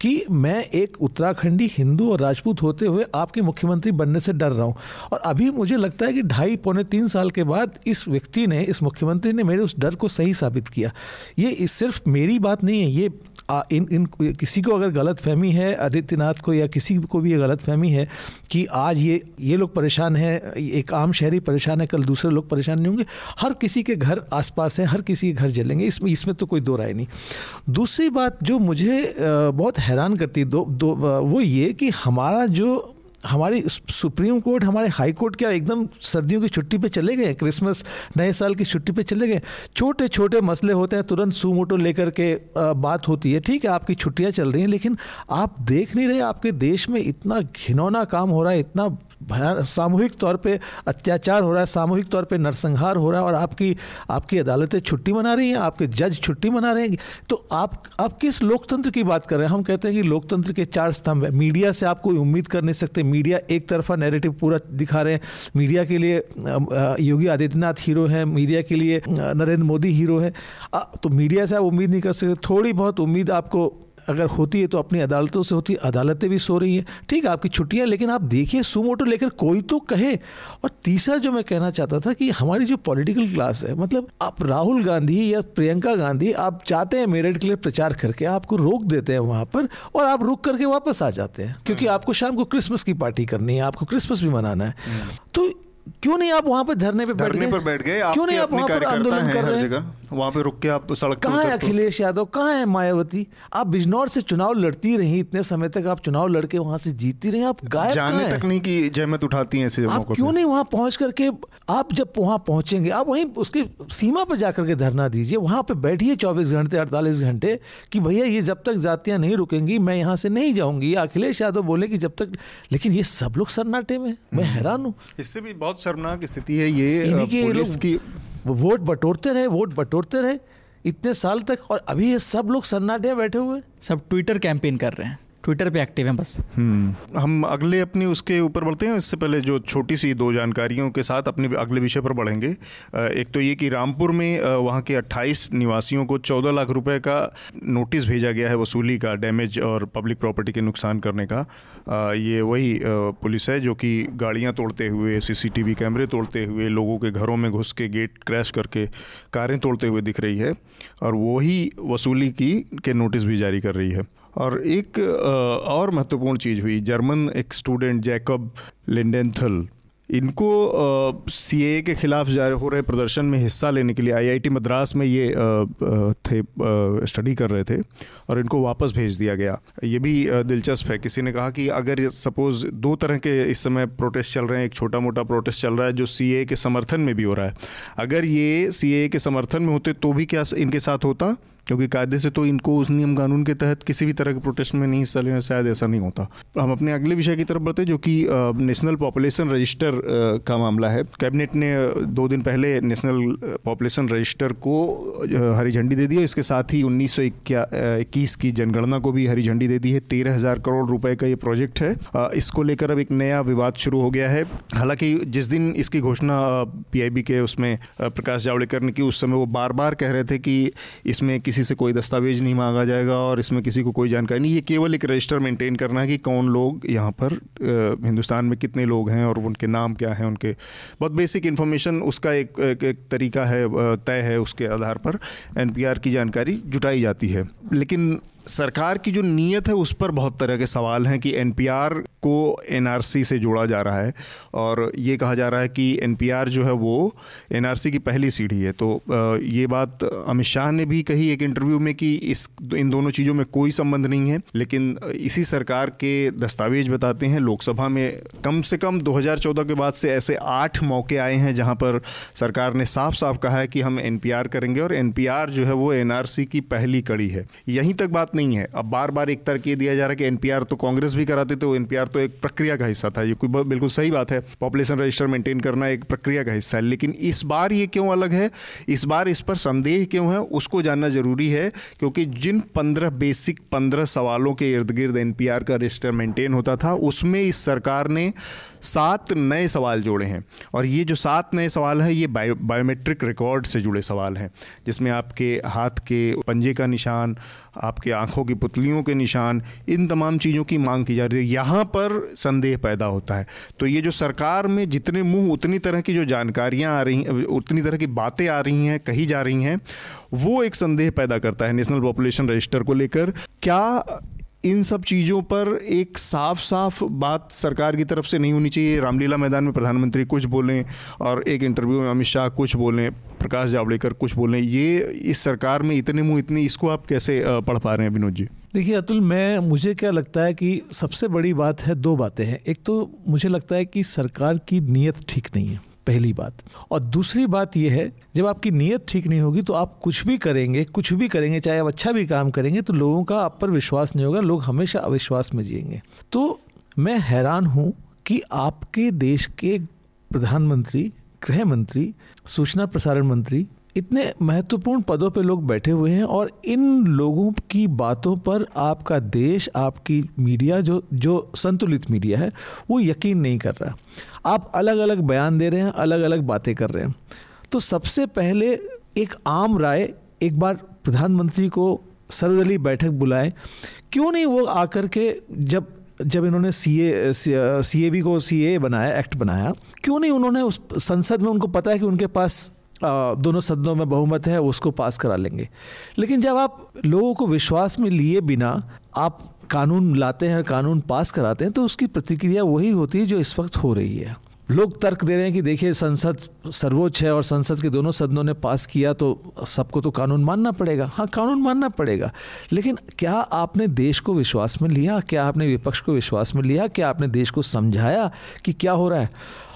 कि मैं एक उत्तराखंडी हिंदू और राजपूत होते हुए आपके मुख्यमंत्री बनने से डर रहा हूँ। और अभी मुझे लगता है कि ढाई, पौने तीन साल के बाद इस व्यक्ति ने इस मुख्यमंत्री ने मेरे उस डर को सही साबित किया। ये सिर्फ़ मेरी बात नहीं है ये आ, इन इन किसी को अगर गलत फहमी है आदित्यनाथ को या किसी को भी ये गलत फहमी है कि आज ये ये लोग परेशान हैं एक आम शहरी परेशान है कल दूसरे लोग परेशान नहीं होंगे हर किसी के घर आसपास है हर किसी के घर जलेंगे इसमें इसमें तो कोई दो राय नहीं। दूसरी बात जो मुझे बहुत हैरान करती दो दो वो ये कि हमारा जो हमारी सुप्रीम कोर्ट, हमारे हाई कोर्ट क्या एकदम सर्दियों की छुट्टी पे चले गए? क्रिसमस, नए साल की छुट्टी पे चले गए? छोटे छोटे मसले होते हैं, तुरंत सू मोटो लेकर के बात होती है। ठीक है, आपकी छुट्टियाँ चल रही हैं, लेकिन आप देख नहीं रहे, आपके देश में इतना घिनौना काम हो रहा है, इतना भयान सामूहिक तौर पे अत्याचार हो रहा है, सामूहिक तौर पे नरसंहार हो रहा है और आपकी आपकी अदालतें छुट्टी मना रही हैं, आपके जज छुट्टी मना रहे हैं। तो आप आप किस लोकतंत्र की बात कर रहे हैं? हम कहते हैं कि लोकतंत्र के चार स्तंभ है। मीडिया से आप कोई उम्मीद कर नहीं सकते। मीडिया एक तरफा नैरेटिव पूरा दिखा रहे हैं। मीडिया के लिए योगी आदित्यनाथ हीरो हैं। मीडिया के लिए नरेंद्र मोदी हीरो है। तो मीडिया से आप उम्मीद नहीं कर सकते। थोड़ी बहुत उम्मीद आपको अगर होती है तो अपनी अदालतों से होती है अदालतें भी सो रही हैं। ठीक है आपकी छुट्टियाँ लेकिन आप देखिए सुमोटो लेकर कोई तो कहे। और तीसरा जो मैं कहना चाहता था कि हमारी जो पॉलिटिकल क्लास है मतलब आप राहुल गांधी या प्रियंका गांधी आप चाहते हैं मेरठ के लिए प्रचार करके आपको रोक देते हैं वहाँ पर और आप रुक करके वापस आ जाते हैं। क्योंकि हम्म। आपको शाम को क्रिसमस की पार्टी करनी है आपको क्रिसमस भी मनाना है। हम्म। तो क्यों नहीं आप वहाँ पर धरने पे पर बैठ गए क्यों नहीं आप वहाँ पर आंदोलन कर रहे हैं? वहाँ पे रुक के आप सड़क कहाँ है अखिलेश यादव? कहाँ है मायावती? आप बिजनौर से चुनाव लड़ती रही इतने समय तक आप चुनाव लड़के वहाँ से जीतती रही आप गायब जाने तक नहीं की जहमत उठाती हैं ऐसे आप क्यों नहीं वहाँ पहुँच करके आप जब वहाँ पहुँचेंगे आप वहीं उसकी सीमा पर जाकर के धरना दीजिए वहाँ पे बैठिए चौबीस घंटे अड़तालीस घंटे कि भैया ये जब तक जातियाँ नहीं रुकेंगी मैं यहाँ से नहीं जाऊँगी। अखिलेश यादव बोले कि जब तक लेकिन ये सब लोग सन्नाटे में मैं हम्म। हैरान हूँ। इससे भी बहुत शर्मनाक स्थिति है ये पुलिस की वोट बटोरते रहे, वोट बटोरते रहे, इतने साल तक और अभी ये सब लोग सन्नाटे बैठे हुए सब ट्विटर कैंपेन कर रहे हैं। ट्विटर पे एक्टिव हैं बस। हम्म। हम अगले अपनी उसके ऊपर बढ़ते हैं, इससे पहले जो छोटी सी दो जानकारियों के साथ अपने अगले विषय पर बढ़ेंगे। एक तो ये कि रामपुर में वहाँ के 28 निवासियों को 14 लाख रुपए का नोटिस भेजा गया है वसूली का, डैमेज और पब्लिक प्रॉपर्टी के नुकसान करने का। ये वही पुलिस है जो कि गाड़ियाँ तोड़ते हुए सीसीटीवी कैमरे तोड़ते हुए, लोगों के घरों में घुस के गेट क्रैश करके कारें तोड़ते हुए दिख रही है और वही वसूली की, के नोटिस भी जारी कर रही है। और एक और महत्वपूर्ण चीज़ हुई। जर्मन एक स्टूडेंट, जैकब लिंडेंथल, इनको सी ए के खिलाफ हो रहे प्रदर्शन में हिस्सा लेने के लिए आईआईटी मद्रास में ये थे स्टडी कर रहे थे और इनको वापस भेज दिया गया। ये भी दिलचस्प है। किसी ने कहा कि अगर सपोज़ दो तरह के इस समय प्रोटेस्ट चल रहे हैं, एक छोटा मोटा प्रोटेस्ट चल रहा है जो सी ए के समर्थन में भी हो रहा है। अगर ये सी ए के समर्थन में होते तो भी क्या इनके साथ होता? क्योंकि कायदे से तो इनको उस नियम कानून के तहत किसी भी तरह के प्रोटेस्ट में नहीं हिस्सा लेना, शायद ऐसा नहीं होता। हम अपने अगले विषय की तरफ़ बढ़ते जो कि नेशनल पॉपुलेशन रजिस्टर का मामला है। कैबिनेट ने दो दिन पहले नेशनल पॉपुलेशन रजिस्टर को हरी झंडी दे दी है। इसके साथ ही उन्नीस इक्कीस की जनगणना को भी हरी झंडी दे दी है। तेरह हज़ार करोड़ रुपए का ये प्रोजेक्ट है। इसको लेकर अब एक नया विवाद शुरू हो गया है। हालाँकि जिस दिन इसकी घोषणा पीआईबी के उसमें प्रकाश जावड़ेकर ने की, उस समय वो बार बार कह रहे थे कि इसमें किसी से कोई दस्तावेज़ नहीं मांगा जाएगा और इसमें किसी को कोई जानकारी नहीं। ये केवल एक रजिस्टर मेंटेन करना है कि कौन लोग यहाँ पर हिंदुस्तान में कितने लोग हैं और उनके नाम क्या हैं उनके बहुत बेसिक इन्फॉर्मेशन उसका एक, एक, एक तरीका है तय है उसके आधार पर। एनपीआर की जानकारी जुटाई जाती है। लेकिन सरकार की जो नीयत है, उस पर बहुत तरह के सवाल हैं कि एनपीआर को एनआरसी से जोड़ा जा रहा है और ये कहा जा रहा है कि एनपीआर जो है, वो एनआरसी की पहली सीढ़ी है। तो ये बात अमित शाह ने भी कही एक इंटरव्यू में कि इस इन दोनों चीज़ों में कोई संबंध नहीं है, लेकिन इसी सरकार के दस्तावेज़ बताते हैं, लोकसभा में कम से कम 2014 के बाद से ऐसे आठ मौके आए हैं जहाँ पर सरकार ने साफ़ साफ़ कहा है कि हम एनपीआर करेंगे और एनपीआर जो है, वो एनआरसी की पहली कड़ी है। यहीं तक बात नहीं है। अब बार बार एक तर्क ये दिया जा रहा है कि एनपीआर तो कांग्रेस भी कराते थे एनपीआर तो एक प्रक्रिया का हिस्सा था। ये कोई बिल्कुल सही बात है। पॉपुलेशन रजिस्टर मेंटेन करना एक प्रक्रिया का हिस्सा है। लेकिन इस बार ये क्यों अलग है? इस बार इस पर संदेह क्यों है? उसको जानना ज़रूरी है, क्योंकि जिन पंद्रह, बेसिक पंद्रह सवालों के इर्द गिर्द एनपीआर का रजिस्टर मेंटेन होता था, उसमें इस सरकार ने सात नए सवाल जोड़े हैं। और ये जो सात नए सवाल हैं, ये बायो, बायोमेट्रिक रिकॉर्ड से जुड़े सवाल हैं, जिसमें आपके हाथ के पंजे का निशान, आपके आँखों की पुतलियों के निशान, इन तमाम चीज़ों की मांग की जा रही है। यहाँ पर संदेह पैदा होता है। तो ये जो सरकार में जितने मुँह, उतनी तरह की जो जानकारियाँ आ रही, उतनी तरह की बातें आ रही हैं, कही जा रही हैं, वो एक संदेह पैदा करता है नेशनल पॉपुलेशन रजिस्टर को लेकर। क्या इन सब चीज़ों पर एक साफ़ साफ़ बात सरकार की तरफ़ से नहीं होनी चाहिए। रामलीला मैदान में प्रधानमंत्री कुछ बोलें और एक इंटरव्यू में अमित शाह कुछ बोलें, प्रकाश जावड़ेकर कुछ बोलें, ये इस सरकार में इतने मुँह, इतनी इसको आप कैसे पढ़ पा रहे हैं विनोद जी? देखिए अतुल, मैं, मुझे क्या लगता है कि सबसे बड़ी बात है दो बातें हैं। एक तो मुझे लगता है कि सरकार की नीयत ठीक नहीं है। पहली बात। और दूसरी बात यह है, जब आपकी नीयत ठीक नहीं होगी तो आप कुछ भी करेंगे, कुछ भी करेंगे, चाहे आप अच्छा भी काम करेंगे तो लोगों का आप पर विश्वास नहीं होगा, लोग हमेशा अविश्वास में जिएँगे। तो मैं हैरान हूँ कि आपके देश के प्रधानमंत्री, गृह मंत्री, सूचना प्रसारण मंत्री इतने महत्वपूर्ण पदों पे लोग बैठे हुए हैं और इन लोगों की बातों पर आपका देश, आपकी मीडिया जो जो संतुलित मीडिया है, वो यकीन नहीं कर रहा। आप अलग अलग बयान दे रहे हैं अलग अलग बातें कर रहे हैं। तो सबसे पहले एक आम राय, एक बार प्रधानमंत्री को सर्वदलीय बैठक बुलाए, क्यों नहीं वो आकर के जब जब इन्होंने सी ए सी ए बी को सी ए बनाया, एक्ट बनाया, क्यों नहीं उन्होंने उस संसद में उनको पता है कि उनके पास दोनों सदनों में बहुमत है, उसको पास करा लेंगे। लेकिन जब आप लोगों को विश्वास में लिए बिना आप कानून लाते हैं, कानून पास कराते हैं तो उसकी प्रतिक्रिया वही होती है जो इस वक्त हो रही है। लोग तर्क दे रहे हैं कि देखिए, संसद सर्वोच्च है और संसद के दोनों सदनों ने पास किया तो सबको तो कानून मानना पड़ेगा। हाँ कानून मानना पड़ेगा। लेकिन क्या आपने देश को विश्वास में लिया? क्या आपने विपक्ष को विश्वास में लिया? क्या आपने देश को समझाया कि क्या हो रहा है?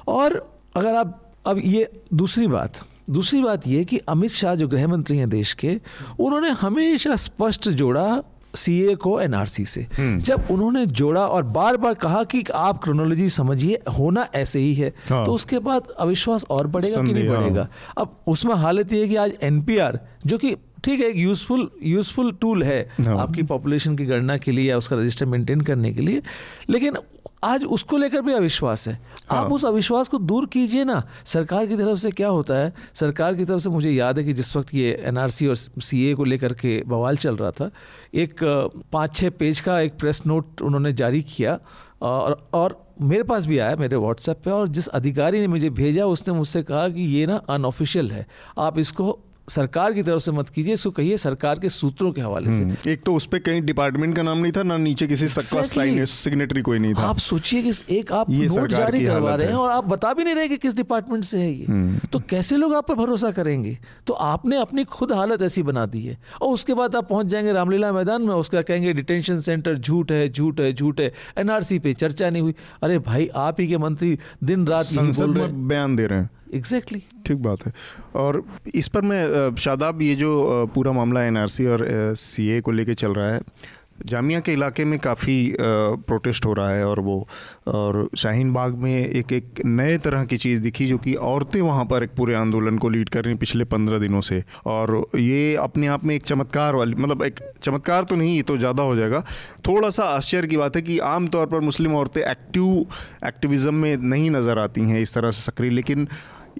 और अगर आप, अब ये दूसरी बात दूसरी बात यह कि अमित शाह जो गृह मंत्री हैं देश के उन्होंने हमेशा स्पष्ट जोड़ा सीए को एनआरसी से हम्म। जब उन्होंने जोड़ा और बार बार कहा कि आप क्रोनोलॉजी समझिए होना ऐसे ही है हाँ। तो उसके बाद अविश्वास और बढ़ेगा कि नहीं बढ़ेगा हाँ। अब उसमें हालत यह है कि आज एनपीआर जो कि ठीक है एक यूजफुल यूजफुल टूल है हाँ। आपकी पॉपुलेशन की गणना के लिए या उसका रजिस्टर मेंटेन करने के लिए लेकिन आज उसको लेकर भी अविश्वास है। हाँ। आप उस अविश्वास को दूर कीजिए ना। सरकार की तरफ़ से क्या होता है? सरकार की तरफ़ से मुझे याद है कि जिस वक्त ये एनआरसी और सीए को लेकर के बवाल चल रहा था एक पाँच छः पेज का एक प्रेस नोट उन्होंने जारी किया और और मेरे पास भी आया मेरे व्हाट्सएप पे और जिस अधिकारी ने मुझे भेजा उसने मुझसे कहा कि ये ना अनऑफिशियल है। आप इसको सरकार की तरफ़ से मत कीजिए इसको कहिए सरकार के सूत्रों के हवाले से। हम्म, एक तो उस पर कहीं डिपार्टमेंट का नाम नहीं था ना नीचे किसी exactly. सिग्नेटरी कोई नहीं था। आप सोचिए कि एक आप नोट जारी करवा रहे हैं। और आप बता भी नहीं रहे कि किस डिपार्टमेंट से है ये। हम्म। तो कैसे लोग आप पर भरोसा करेंगे? तो आपने अपनी खुद हालत ऐसी बना दी है। और उसके बाद आप पहुँच जाएँगे रामलीला मैदान में उसका कहेंगे डिटेंशन सेंटर झूठ है झूठ है झूठ है। एनआरसी पे चर्चा नहीं हुई। अरे भाई आप ही के मंत्री दिन रात संसद में बयान दे रहे हैं। Exactly exactly. ठीक बात है और इस पर मैं शादाब ये जो पूरा मामला एनआरसी और सीए को लेके चल रहा है जामिया के इलाके में काफ़ी प्रोटेस्ट हो रहा है और वो, और शाहीन बाग में एक एक नए तरह की चीज़ दिखी जो कि औरतें वहाँ पर एक पूरे आंदोलन को लीड कर रही पिछले पंद्रह दिनों से। और ये अपने आप में एक चमत्कार वाली मतलब एक चमत्कार तो नहीं, ये तो ज़्यादा हो जाएगा। थोड़ा सा आश्चर्य की बात है कि आम तौर पर मुस्लिम औरतें एक्टिव एक्टिविज़म में नहीं नज़र आती हैं इस तरह से सक्रिय, लेकिन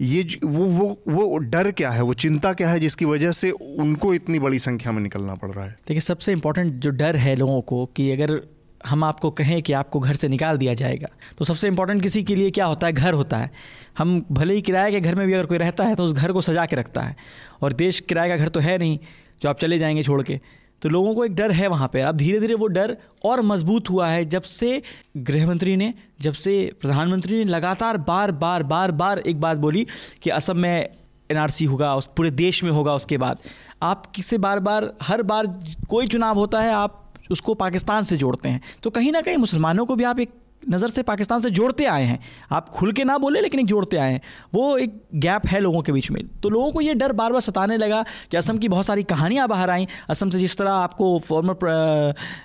ये वो वो वो डर क्या है? वो चिंता क्या है जिसकी वजह से उनको इतनी बड़ी संख्या में निकलना पड़ रहा है? देखिए, सबसे इम्पोर्टेंट जो डर है लोगों को कि अगर हम आपको कहें कि आपको घर से निकाल दिया जाएगा तो सबसे इम्पोर्टेंट किसी के लिए क्या होता है? घर होता है। हम भले ही किराए के घर में भी अगर कोई रहता है तो उस घर को सजा के रखता है। और देश किराए का घर तो है नहीं, जो आप चले जाएँगे छोड़ के। तो लोगों को एक डर है वहाँ पर अब धीरे धीरे वो डर और मज़बूत हुआ है, जब से गृह मंत्री ने, जब से प्रधानमंत्री ने लगातार बार बार बार बार एक बात बोली कि असम में एनआरसी होगा, उस पूरे देश में होगा, उसके बाद। आप किसे बार बार, हर बार कोई चुनाव होता है, आप उसको पाकिस्तान से जोड़ते हैं। तो कहीं ना कहीं मुसलमानों को भी आप एक नज़र से पाकिस्तान से जोड़ते आए हैं। आप खुल के ना बोले, लेकिन एक जोड़ते आए हैं। वो एक गैप है लोगों के बीच में। तो लोगों को ये डर बार बार सताने लगा कि असम की बहुत सारी कहानियाँ बाहर आई। असम से जिस तरह आपको फॉर्मर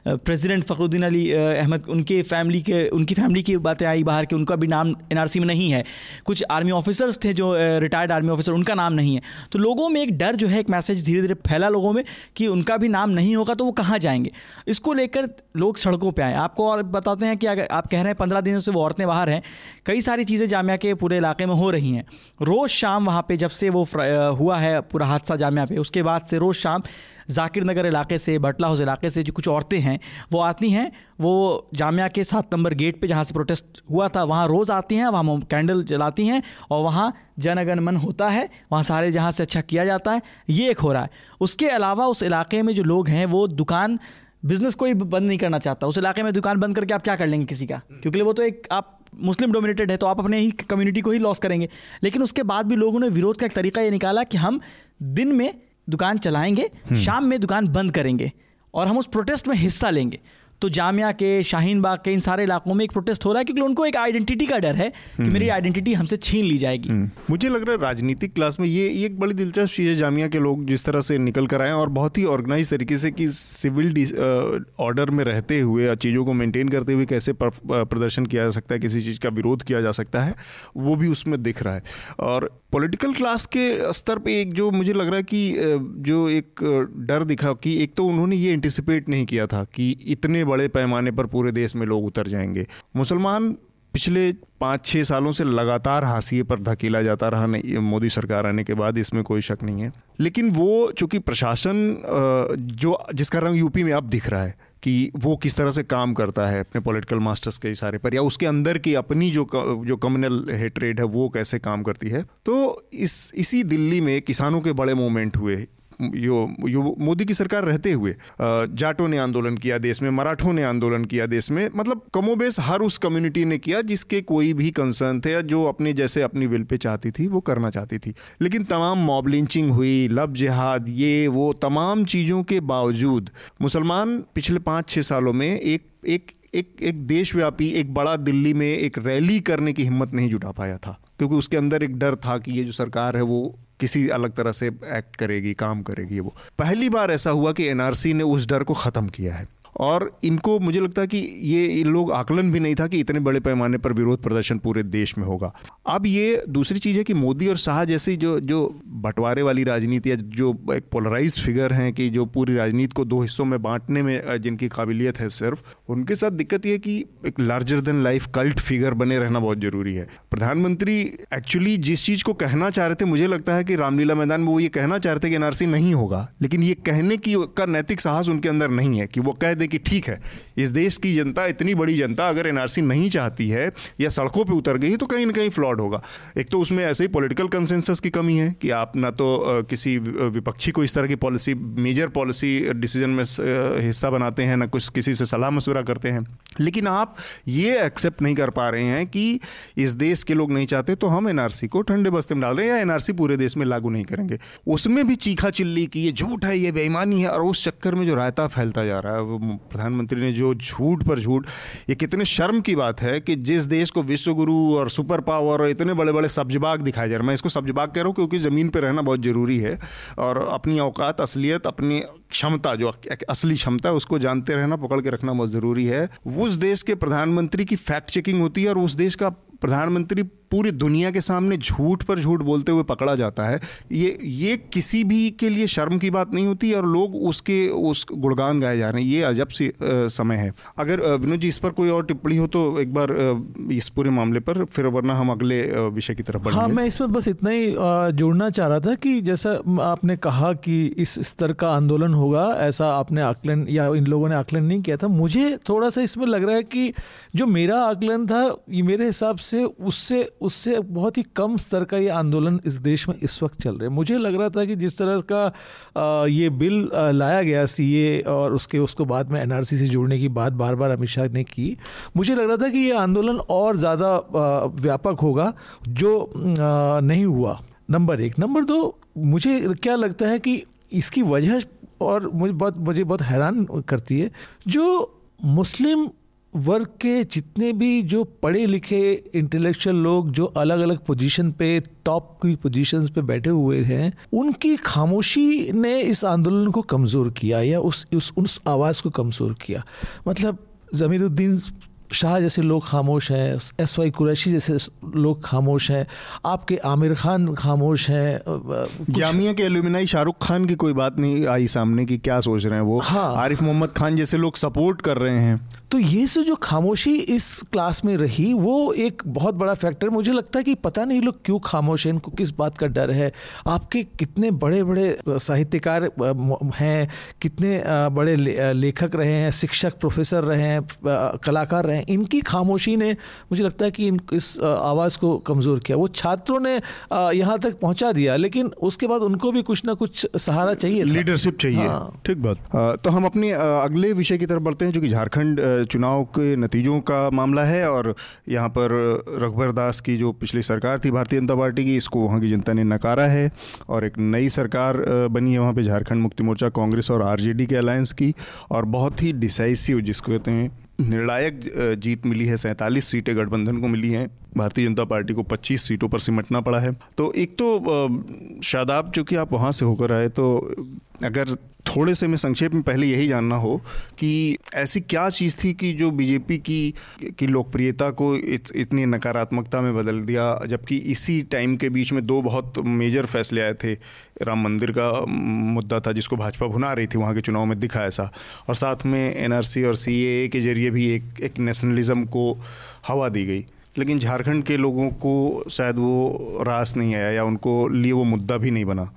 प्रेसिडेंट फ़खरुद्दीन अली अहमद, उनके फैमिली के, उनकी फैमिली की बातें आई बाहर के उनका भी नाम एनआरसी में नहीं है। कुछ आर्मी ऑफिसर्स थे जो रिटायर्ड आर्मी ऑफिसर उनका नाम नहीं है। तो लोगों में एक डर जो है, एक मैसेज धीरे धीरे फैला लोगों में कि उनका भी नाम नहीं होगा तो वो कहाँ जाएँगे? इसको लेकर लोग सड़कों पर आए। आपको और बताते हैं कि अगर आप कह रहे हैं, पंद्रह दिनों से वो औरतें बाहर हैं। कई सारी चीज़ें जामिया के पूरे इलाके में हो रही हैं। रोज़ शाम वहाँ पर जब से वो हुआ है, पूरा हादसा जामिया पे, उसके बाद से रोज़ शाम जाकिर नगर इलाके से बटला हाउस इलाके से जो कुछ औरतें हैं, वो आती हैं, वो जामिया के सात नंबर गेट पे जहाँ से प्रोटेस्ट हुआ था, वहाँ रोज़ आती हैं, वहाँ कैंडल जलाती हैं और वहाँ जनगण मन होता है, वहाँ सारे जहाँ से अच्छा किया जाता है, ये एक हो रहा है। उसके अलावा उस इलाके में जो लोग हैं, वो दुकान बिज़नेस कोई बंद नहीं करना चाहता। उस इलाके में दुकान बंद करके आप क्या कर लेंगे किसी का? क्योंकि वो तो एक आप मुस्लिम डोमिनेटेड है तो आप अपने ही कम्युनिटी को ही लॉस करेंगे। लेकिन उसके बाद भी लोगों ने विरोध का एक तरीका ये निकाला कि हम दिन में दुकान चलाएँगे हम्म। शाम में दुकान बंद करेंगे और हम उस प्रोटेस्ट में हिस्सा लेंगे। तो जामिया के शाहीन बाग के इन सारे इलाकों में एक प्रोटेस्ट हो रहा है क्योंकि उनको एक आइडेंटिटी का डर है कि हम्म। मेरी आइडेंटिटी हमसे छीन ली जाएगी हम्म। मुझे लग रहा है राजनीतिक क्लास में ये एक बड़ी दिलचस्प चीज़ है जामिया के लोग जिस तरह से निकल कर आए और बहुत ही ऑर्गेनाइज तरीके से कि सिविल ऑर्डर में रहते हुए चीज़ों को मेंटेन करते हुए कैसे प्रदर्शन किया जा सकता है किसी चीज़ का विरोध किया जा सकता है वो भी उसमें दिख रहा है और पॉलिटिकल क्लास के स्तर पे एक जो मुझे लग रहा है कि जो एक डर दिखा कि एक तो उन्होंने ये एंटिसिपेट नहीं किया था कि इतने बड़े पैमाने पर पूरे देश में लोग उतर जाएँगे। मुसलमान पिछले पाँच छः सालों से लगातार हाशिए पर धकेला जाता रहा, नहीं मोदी सरकार आने के बाद इसमें कोई शक नहीं है। लेकिन वो, चूँकि प्रशासन जो, जिसका रंग यूपी में अब दिख रहा है, कि वो किस तरह से काम करता है, अपने पॉलिटिकल मास्टर्स के इशारे पर, या उसके अंदर की अपनी जो जो कम्युनल हेटरेड है, वो कैसे काम करती है तो इस, इसी दिल्ली में किसानों के बड़े मूवमेंट हुए। यो यो मोदी की सरकार रहते हुए जाटों ने आंदोलन किया देश में, मराठों ने आंदोलन किया देश में मतलब कमोबेश हर उस कम्युनिटी ने किया जिसके कोई भी कंसर्न थे या जो अपने जैसे अपनी विल पे चाहती थी, वो करना चाहती थी। लेकिन तमाम मॉब लिंचिंग हुई, लब जिहाद, ये, वो, तमाम चीज़ों के बावजूद, मुसलमान पिछले पाँच छः सालों में एक एक एक एक देशव्यापी, एक बड़ा दिल्ली में एक रैली करने की हिम्मत नहीं जुटा पाया था, क्योंकि उसके अंदर एक डर था कि ये जो सरकार है, वो किसी अलग तरह से एक्ट करेगी, काम करेगी वो। पहली बार ऐसा हुआ कि एनआरसी ने उस डर को ख़त्म किया है। और इनको मुझे लगता है कि ये इन लोग आकलन भी नहीं था कि इतने बड़े पैमाने पर विरोध प्रदर्शन पूरे देश में होगा। अब ये दूसरी चीज़ है कि मोदी और शाह जैसी जो जो बंटवारे वाली राजनीति या जो एक पोलराइज फिगर हैं कि जो पूरी राजनीति को दो हिस्सों में बांटने में जिनकी काबिलियत है सिर्फ़, उनके साथ दिक्कत ये कि एक larger than life cult figure बने रहना बहुत ज़रूरी है। प्रधानमंत्री एक्चुअली जिस चीज़ को कहना चाह रहे थे, मुझे लगता है कि रामलीला मैदान में वो ये कहना चाह रहे थे कि एनआरसी नहीं होगा, लेकिन ये कहने की का नैतिक साहस उनके अंदर नहीं है कि वो कह दे कि ठीक है, इस देश की जनता, इतनी बड़ी जनता अगर एनआरसी नहीं चाहती है या सड़कों पे उतर गई तो कहीं ना कहीं फ्लॉड होगा। एक तो उसमें ऐसे ही पॉलिटिकल कंसेंसस की कमी है कि आप ना तो किसी विपक्षी को इस तरह की पॉलिसी मेजर पॉलिसी डिसीज़न में हिस्सा बनाते हैं, ना कुछ किसी से सलाह मशवरा करते हैं। लेकिन आप ये एक्सेप्ट नहीं कर पा रहे हैं कि इस देश के लोग नहीं चाहते तो हम एनआरसी को ठंडे बस्ते में डाल रहे हैं या एनआरसी पूरे देश में लागू नहीं करेंगे। उसमें भी चीखा चिल्ली की, ये झूठ है, ये बेईमानी है, और उस चक्कर में जो रायता फैलता जा रहा है प्रधानमंत्री ने जो झूठ पर झूठ, ये कितने शर्म की बात है कि जिस देश को विश्व गुरु और सुपर पावर और इतने बड़े बड़े सब्जबाग दिखाए जा रहे हैं। मैं इसको सब्जबाग कह रहा हूँ क्योंकि ज़मीन पर रहना बहुत ज़रूरी है और अपनी औकात, असलियत, अपनी क्षमता, जो असली क्षमता है, उसको जानते रहना, पकड़ के रखना बहुत ज़रूरी है। उस देश के प्रधानमंत्री की फैक्ट चेकिंग होती है और उस देश का प्रधानमंत्री पूरी दुनिया के सामने झूठ पर झूठ बोलते हुए पकड़ा जाता है। ये ये किसी भी के लिए शर्म की बात नहीं होती और लोग उसके, उस गुणगान गाए जा रहे हैं। ये अजब सी समय है। अगर विनोद जी, इस पर कोई और टिप्पणी हो तो एक बार इस पूरे मामले पर, फिर वरना हम अगले विषय की तरफ़ हाँ मैं इसमें बस इतना ही जोड़ना चाह रहा था कि जैसा आपने कहा कि इस स्तर का आंदोलन होगा, ऐसा आपने आकलन या इन लोगों ने आकलन नहीं किया था। मुझे थोड़ा सा इसमें लग रहा है कि जो मेरा आकलन था, ये मेरे हिसाब से उससे उससे बहुत ही कम स्तर का ये आंदोलन इस देश में इस वक्त चल रहा है। मुझे लग रहा था कि जिस तरह का ये बिल लाया गया सीए और उसके, उसको बाद में एनआरसी से जोड़ने की बात बार बार अमित शाह ने की, मुझे लग रहा था कि ये आंदोलन और ज़्यादा व्यापक होगा जो नहीं हुआ। नंबर एक। नंबर दो, मुझे क्या लगता है कि इसकी वजह और मुझे बहुत मुझे बहुत हैरान करती है, जो मुस्लिम वर्ग के जितने भी जो पढ़े लिखे इंटेलेक्चुअल लोग जो अलग अलग पोजीशन पे टॉप की पोजीशंस पे बैठे हुए हैं उनकी खामोशी ने इस आंदोलन को कमज़ोर किया या उस उस उस आवाज़ को कमज़ोर किया। मतलब ज़मीरुद्दीन शाह जैसे लोग खामोश हैं एस वाई कुरैशी जैसे लोग खामोश हैं आपके आमिर खान खामोश हैं जामिया के एलुमिनाई शाहरुख खान की कोई बात नहीं आई सामने की क्या सोच रहे हैं वो। हाँ। आरिफ मोहम्मद खान जैसे लोग सपोर्ट कर रहे हैं। तो ये से जो खामोशी इस क्लास में रही वो एक बहुत बड़ा फैक्टर मुझे लगता है कि पता नहीं लोग क्यों खामोश हैं इनको किस बात का डर है। आपके कितने बड़े बड़े साहित्यकार हैं कितने बड़े लेखक रहे हैं शिक्षक प्रोफेसर रहे हैं कलाकार रहे हैं इनकी खामोशी ने मुझे लगता है कि इन इस आवाज़ को कमज़ोर किया। वो छात्रों ने यहाँ तक पहुँचा दिया लेकिन उसके बाद उनको भी कुछ ना कुछ सहारा चाहिए लीडरशिप चाहिए। हाँ। ठीक बात। तो हम अपने अगले विषय की तरफ़ बढ़ते हैं जो कि झारखंड चुनाव के नतीजों का मामला है और यहाँ पर रघुबर दास की जो पिछली सरकार थी, भारतीय जनता पार्टी की, इसको वहाँ की जनता ने नकारा है और एक नई सरकार बनी है वहाँ पे झारखंड मुक्ति मोर्चा, कांग्रेस और आरजेडी के अलायंस की और बहुत ही डिसाइसिव जिसको कहते हैं, निर्णायक जीत मिली है, सैंतालीस सीटें गठबंधन को मिली हैं, भारतीय जनता पार्टी को 25 सीटों पर सिमटना पड़ा है। तो एक तो शादाब चूँकि आप वहाँ से होकर आए तो अगर थोड़े से मैं संक्षेप में पहले यही जानना हो कि ऐसी क्या चीज़ थी कि जो बीजेपी की की लोकप्रियता को इत, इतनी नकारात्मकता में बदल दिया जबकि इसी टाइम के बीच में दो बहुत मेजर फैसले आए थे। राम मंदिर का मुद्दा था जिसको भाजपा भुना रही थी वहाँ के चुनाव में दिखा ऐसा। और साथ में एनआरसी और सी के ज़रिए भी एक एक नेशनलिज्म को हवा दी गई। लेकिन झारखंड के लोगों को शायद वो रास नहीं आया या उनको लिए वो मुद्दा भी नहीं बना।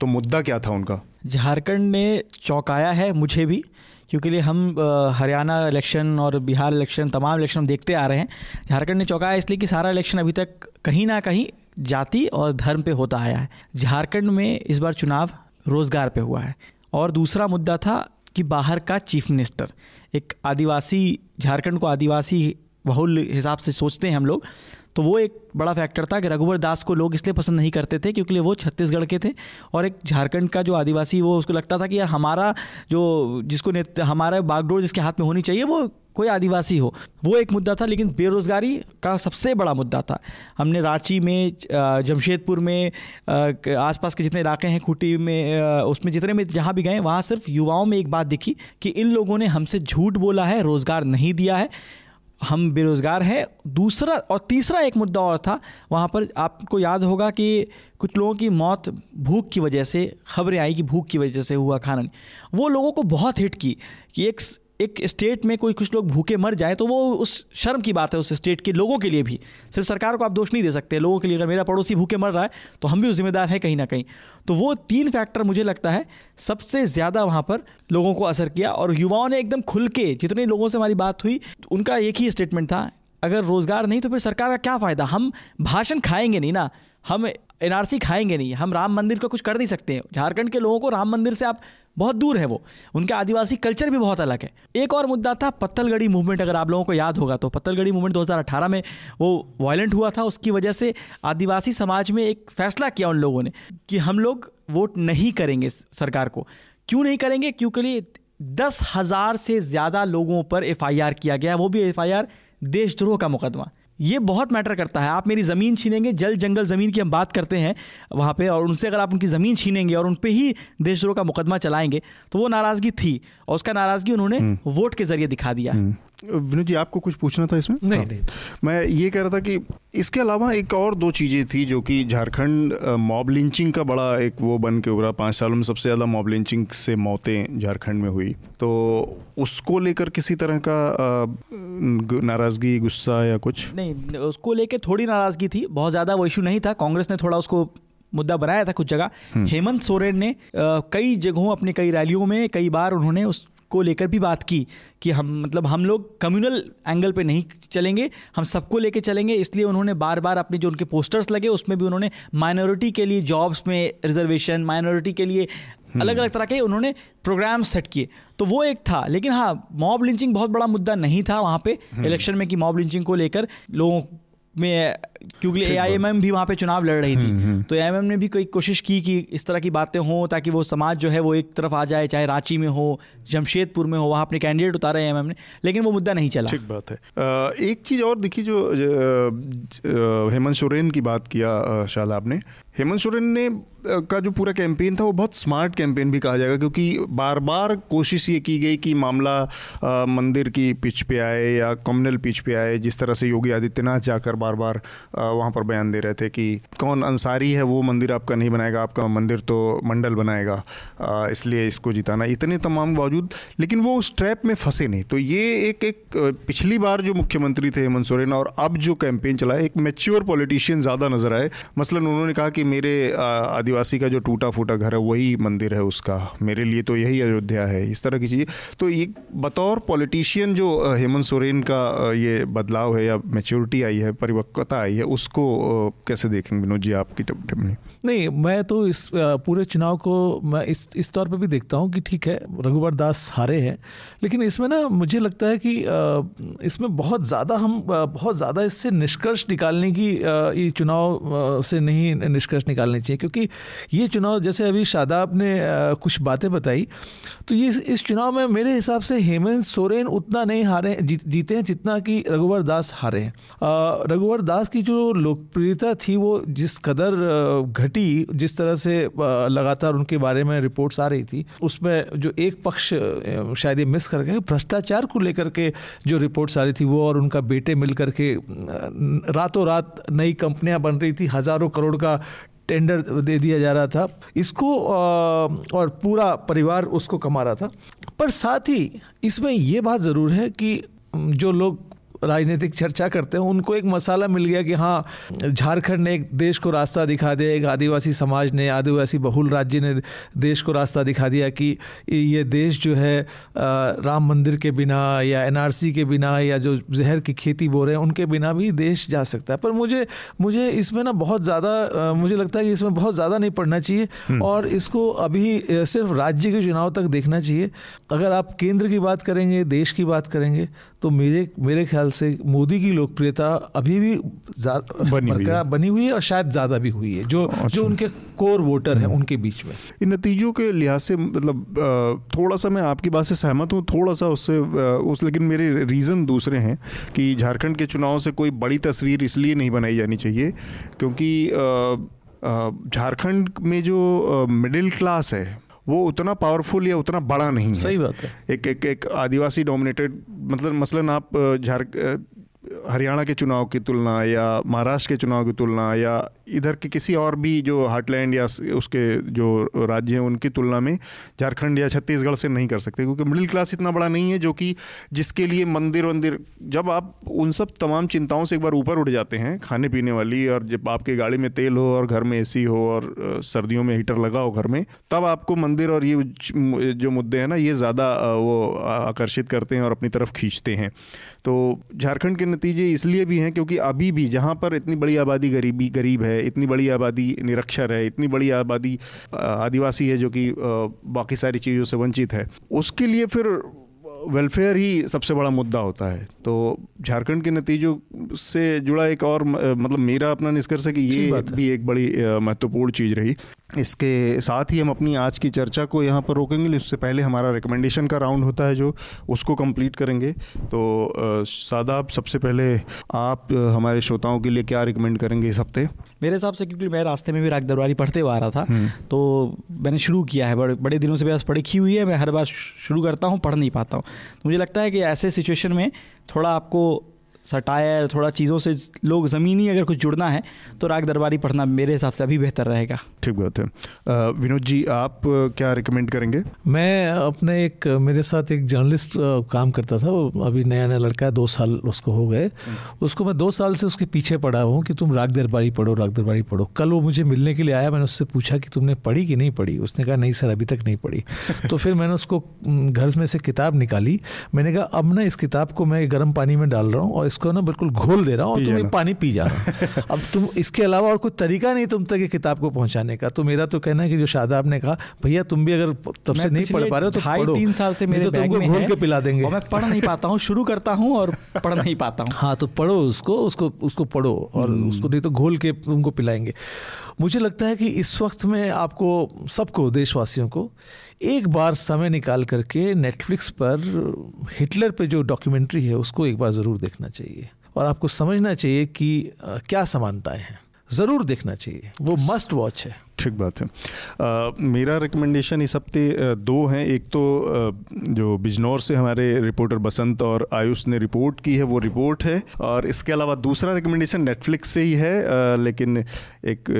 तो मुद्दा क्या था उनका? झारखंड ने चौंकाया है मुझे भी, क्योंकि लिए हम हरियाणा इलेक्शन और बिहार इलेक्शन, तमाम इलेक्शन हम देखते आ रहे हैं। झारखंड ने चौंकाया इसलिए कि सारा इलेक्शन अभी तक कहीं ना कहीं जाति और धर्म पे होता आया है। झारखंड में इस बार चुनाव रोज़गार पे हुआ है। और दूसरा मुद्दा था कि बाहर का चीफ मिनिस्टर, एक आदिवासी, झारखंड को आदिवासी बहुल हिसाब से सोचते हैं हम लोग तो वो एक बड़ा फैक्टर था कि रघुवर दास को लोग इसलिए पसंद नहीं करते थे क्योंकि वो छत्तीसगढ़ के थे और एक झारखंड का जो आदिवासी वो उसको लगता था कि यार हमारा जो जिसको हमारा बागडोर जिसके हाथ में होनी चाहिए, वो कोई आदिवासी हो। वो एक मुद्दा था, लेकिन बेरोज़गारी का सबसे बड़ा मुद्दा था। हमने रांची में जमशेदपुर में आसपास के जितने इलाके हैं, खूटी में उसमें जितने में जहाँ भी गए, वहाँ सिर्फ़ युवाओं में एक बात दिखी कि इन लोगों ने हमसे झूठ बोला है, रोज़गार नहीं दिया है। हम बेरोज़गार हैं। दूसरा और तीसरा एक मुद्दा और था, वहाँ पर आपको याद होगा कि कुछ लोगों की मौत भूख की वजह से, खबरें आई कि भूख की वजह से हुआ खाना नहीं। वो लोगों को बहुत हिट की कि एक एक स्टेट में कोई कुछ लोग भूखे मर जाए तो वो उस शर्म की बात है उस स्टेट के लोगों के लिए भी। सिर्फ़ सरकार को आप दोष नहीं दे सकते, लोगों के लिए अगर मेरा पड़ोसी भूखे मर रहा है तो हम भी उस जिम्मेदार हैं कहीं ना कहीं। तो वो तीन फैक्टर मुझे लगता है, सबसे ज़्यादा वहाँ पर लोगों को असर किया और युवाओं ने एकदम खुल के, जितने लोगों से हमारी बात हुई, उनका एक ही स्टेटमेंट था, अगर रोज़गार नहीं तो फिर सरकार का क्या फ़ायदा? हम भाषण खाएँगे नहीं ना। हम एनआरसी खाएँगे नहीं, हम राम मंदिर को कुछ कर नहीं सकते हैं। झारखंड के लोगों को राम मंदिर से आप बहुत दूर है वो। उनके आदिवासी कल्चर भी बहुत अलग है। एक और मुद्दा था पत्तलगढ़ी मूवमेंट अगर आप लोगों को याद होगा तो। पत्तलगढ़ी मूवमेंट 2018 में वो वायलेंट हुआ था, उसकी वजह से आदिवासी समाज में एक फैसला किया उन लोगों ने कि हम लोग वोट नहीं करेंगे सरकार को। क्यों नहीं करेंगे? क्योंकि दस हज़ार से ज़्यादा लोगों पर एफआईआर किया गया वो भी एफआईआर देशद्रोह का मुकदमा। ये बहुत मैटर करता है आप मेरी ज़मीन छीनेंगे जल जंगल ज़मीन की हम बात करते हैं वहाँ पे और उनसे अगर आप उनकी ज़मीन छीनेंगे और उन पर ही देशद्रोह का मुकदमा चलाएँगे तो वो नाराज़गी थी और उसका नाराज़गी उन्होंने हम्म। वोट के ज़रिए दिखा दिया हम्म। विनोद जी आपको कुछ पूछना था इसमें? नहीं हाँ। नहीं। मैं ये कह रहा था कि इसके अलावा एक और दो चीज़ें थी जो कि झारखंड मॉब लिंचिंग का बड़ा एक वो बन के उभरा। पाँच सालों में सबसे ज़्यादा मॉब लिंचिंग से मौतें झारखंड में हुई। तो उसको लेकर किसी तरह का नाराज़गी गुस्सा या कुछ? नहीं उसको लेकर थोड़ी नाराज़गी थी। बहुत ज़्यादा वो इशू नहीं था। कांग्रेस ने थोड़ा उसको मुद्दा बनाया था कुछ जगह। हम्म। हेमंत सोरेन ने आ, कई जगहों अपनी कई रैलियों में कई बार उन्होंने उस को लेकर भी बात की कि हम मतलब हम लोग कम्युनल एंगल पे नहीं चलेंगे हम सबको लेके चलेंगे इसलिए उन्होंने बार बार अपने जो उनके पोस्टर्स लगे उसमें भी उन्होंने माइनॉरिटी के लिए जॉब्स में रिजर्वेशन माइनॉरिटी के लिए हम्म। अलग अलग तरह के उन्होंने प्रोग्राम सेट किए तो वो एक था लेकिन हाँ मॉब लिंचिंग बहुत बड़ा मुद्दा नहीं था वहाँ पे इलेक्शन हम्म। में कि मॉब लिंचिंग को लेकर लोगों में क्योंकि ए आई एम एम भी वहाँ पे चुनाव लड़ रही थी। हम्म, हम्म। तो ए ने भी कोई कोशिश की कि इस तरह की बातें हों ताकि वो समाज जो है वो एक तरफ़ आ जाए चाहे रांची में हो जमशेदपुर में हो वहाँ अपने कैंडिडेट उतारे एम ने लेकिन वो मुद्दा नहीं चला। ठीक बात है। एक चीज़ और देखी जो हेमंत सोरेन की बात किया शादाब ने हेमंत सोरेन ने का जो पूरा कैंपेन था वो बहुत स्मार्ट कैंपेन भी कहा जाएगा क्योंकि बार बार कोशिश ये की गई कि मामला आ, मंदिर की पिच पे आए या कम्युनल पिच पे आए जिस तरह से योगी आदित्यनाथ जाकर बार बार वहाँ पर बयान दे रहे थे कि कौन अंसारी है, वो मंदिर आपका नहीं बनाएगा, आपका मंदिर तो मंडल बनाएगा इसलिए इसको जिताना। इतने तमाम बावजूद, लेकिन वो उस ट्रैप में फंसे नहीं। तो ये एक एक पिछली बार जो मुख्यमंत्री थे हेमंत सोरेन और अब जो कैंपेन चला एक मेच्योर पॉलिटिशियन ज़्यादा नज़र आए। मसलन उन्होंने कहा कि मेरे आदिवासी का जो टूटा फूटा घर है, वही मंदिर है उसका। मेरे लिए तो यही अयोध्या है, इस तरह की चीज़ें। तो ये बतौर पॉलिटिशियन जो हेमंत सोरेन का ये बदलाव है या मेच्योरिटी आई है, परिपक्वता आई है, उसको कैसे देखेंगे विनोद जी आपकी टिप्पणी नहीं? मैं तो इस पूरे चुनाव को मैं इस इस तौर पे भी देखता हूँ कि ठीक है रघुवर दास हारे हैं, लेकिन इसमें ना मुझे लगता है कि इसमें बहुत ज़्यादा हम बहुत ज़्यादा इससे निष्कर्ष निकालने की ये चुनाव से नहीं निष्कर्ष निकालने चाहिए, क्योंकि ये चुनाव, जैसे अभी शादाब ने कुछ बातें बताई तो ये इस चुनाव में मेरे हिसाब से हेमंत सोरेन उतना नहीं हारे, जीते हैं जितना कि रघुवर दास हारे हैं। रघुवर दास की जो लोकप्रियता थी वो जिस कदर घटी, जिस तरह से लगातार उनके बारे में रिपोर्ट्स आ रही थी, उसमें जो एक पक्ष शायद ये मिस कर गए, भ्रष्टाचार को लेकर के जो रिपोर्ट्स आ रही थी, वो और उनका बेटे मिल करके रातों रात नई कंपनियाँ बन रही थी, हज़ारों करोड़ का टेंडर दे दिया जा रहा था। इसको और पूरा परिवार उसको कमा रहा था। पर साथ ही इसमें ये बात ज़रूर है कि, जो लोग राजनीतिक चर्चा करते हैं उनको एक मसाला मिल गया कि हाँ झारखंड ने एक देश को रास्ता दिखा दिया एक आदिवासी समाज ने आदिवासी बहुल राज्य ने देश को रास्ता दिखा दिया कि ये देश जो है राम मंदिर के बिना या एनआरसी के बिना या जो जहर की खेती बो रहे हैं उनके बिना भी देश जा सकता है पर मुझे मुझे इसमें ना बहुत ज़्यादा मुझे लगता है कि इसमें बहुत ज़्यादा नहीं पढ़ना चाहिए हम्म। और इसको अभी सिर्फ़ राज्य के चुनाव तक देखना चाहिए अगर आप केंद्र की बात करेंगे देश की बात करेंगे तो मेरे मेरे ख्याल से मोदी की लोकप्रियता अभी भी बनी हुई है। बनी हुई है और शायद ज़्यादा भी हुई है जो अच्छा। जो उनके कोर वोटर हैं उनके बीच में। इन नतीजों के लिहाज से मतलब थोड़ा सा मैं आपकी बात से सहमत हूँ थोड़ा सा उससे उस लेकिन मेरे रीज़न दूसरे हैं कि झारखंड के चुनाव से कोई बड़ी तस्वीर इसलिए नहीं बनाई जानी चाहिए क्योंकि झारखंड में जो मिडिल क्लास है वो उतना पावरफुल या उतना बड़ा नहीं सही है। सही बात है। एक एक एक आदिवासी डोमिनेटेड मतलब मसलन आप झारखंड हरियाणा के चुनाव की तुलना या महाराष्ट्र के चुनाव की तुलना या इधर के किसी और भी जो हार्टलैंड या उसके जो राज्य हैं, उनकी तुलना में झारखंड या छत्तीसगढ़ से नहीं कर सकते, क्योंकि मिडिल क्लास इतना बड़ा नहीं है, जो कि जिसके लिए मंदिर वंदिर, जब आप उन सब तमाम चिंताओं से एक बार ऊपर उठ जाते हैं, खाने पीने वाली और जब आपके गाड़ी में तेल हो और घर में एसी हो और सर्दियों में हीटर लगा हो घर में, तब आपको मंदिर और ये जो मुद्दे हैं ना, ये ज़्यादा वो आकर्षित करते हैं और अपनी तरफ़ खींचते हैं। तो झारखंड के नतीजे इसलिए भी हैं, क्योंकि अभी भी जहाँ पर इतनी बड़ी आबादी गरीबी, गरीब है इतनी बड़ी आबादी निरक्षर है इतनी बड़ी आबादी आदिवासी है जो कि बाकी सारी चीज़ों से वंचित है। उसके लिए फिर वेलफेयर ही सबसे बड़ा मुद्दा होता है। तो झारखंड के नतीजों से जुड़ा एक और मतलब मेरा अपना निष्कर्ष है कि ये भी एक बड़ी महत्वपूर्ण चीज़ रही। इसके साथ ही हम अपनी आज की चर्चा को यहाँ पर रोकेंगे उससे पहले हमारा रिकमेंडेशन का राउंड होता है जो उसको कंप्लीट करेंगे। तो सादाब सबसे पहले आप हमारे श्रोताओं के लिए क्या रिकमेंड करेंगे इस हफ़्ते? मेरे हिसाब से क्योंकि मैं रास्ते में भी राग दरबारी पढ़ते हुआ आ रहा था हम्म। तो मैंने शुरू किया है। बड़े बड़े दिनों से मेरे पास पढ़ी की हुई है मैं हर बार शुरू करता हूँ पढ़ नहीं पाता हूँ। तो मुझे लगता है कि ऐसे सिचुएशन में थोड़ा आपको सटायर थोड़ा चीज़ों से लोग ज़मीनी अगर कुछ जुड़ना है तो राग दरबारी पढ़ना मेरे हिसाब से अभी बेहतर रहेगा। ठीक बात है। विनोद जी आप क्या रिकमेंड करेंगे? मैं अपने एक मेरे साथ एक जर्नलिस्ट काम करता था वो अभी नया नया लड़का है दो साल उसको हो गए। उसको मैं दो साल से उसके पीछे पढ़ा हूँ कि तुम राग दरबारी पढ़ो राग दरबारी पढ़ो। कल वो मुझे मिलने के लिए आया मैंने उससे पूछा कि तुमने पढ़ी कि नहीं पढ़ी? उसने कहा नहीं सर अभी तक नहीं पढ़ी। तो फिर मैंने उसको घर में से किताब निकाली। मैंने कहा अब ना इस किताब को मैं गर्म पानी में डाल रहा हूँ और इसको ना बिल्कुल घोल दे रहा हूँ और तुम ये पानी पी जा रहा अब तुम इसके अलावा और कोई तरीका नहीं तुम तक ये किताब को पहुँचाने का। तो मेरा तो कहना है कि जो शादाब ने कहा भैया तुम भी अगर तब से नहीं पढ़ पा रहे हो तो पढ़ो। तीन साल से मेरे तो तुमको घोल के पिला देंगे। मैं पढ़ नहीं पाता हूँ शुरू करता हूँ और पढ़ नहीं पाता हूँ। हाँ तो पढ़ो उसको उसको उसको पढ़ो और हम्म। उसको नहीं तो घोल के तुमको पिलाएँगे। मुझे लगता है कि इस वक्त में आपको सबको देशवासियों को एक बार समय निकाल करके नेटफ्लिक्स पर हिटलर पे जो डॉक्यूमेंट्री है, उसको एक बार ज़रूर देखना चाहिए। और आपको समझना चाहिए कि क्या समानताएँ हैं। ज़रूर देखना चाहिए। वो मस्ट वॉच है। ठीक बात है। आ, मेरा रिकमेंडेशन इस हफ़्ते दो हैं। एक तो जो बिजनौर से हमारे रिपोर्टर बसंत और आयुष ने रिपोर्ट की है वो रिपोर्ट है। और इसके अलावा दूसरा रिकमेंडेशन नेटफ्लिक्स से ही है। आ, लेकिन एक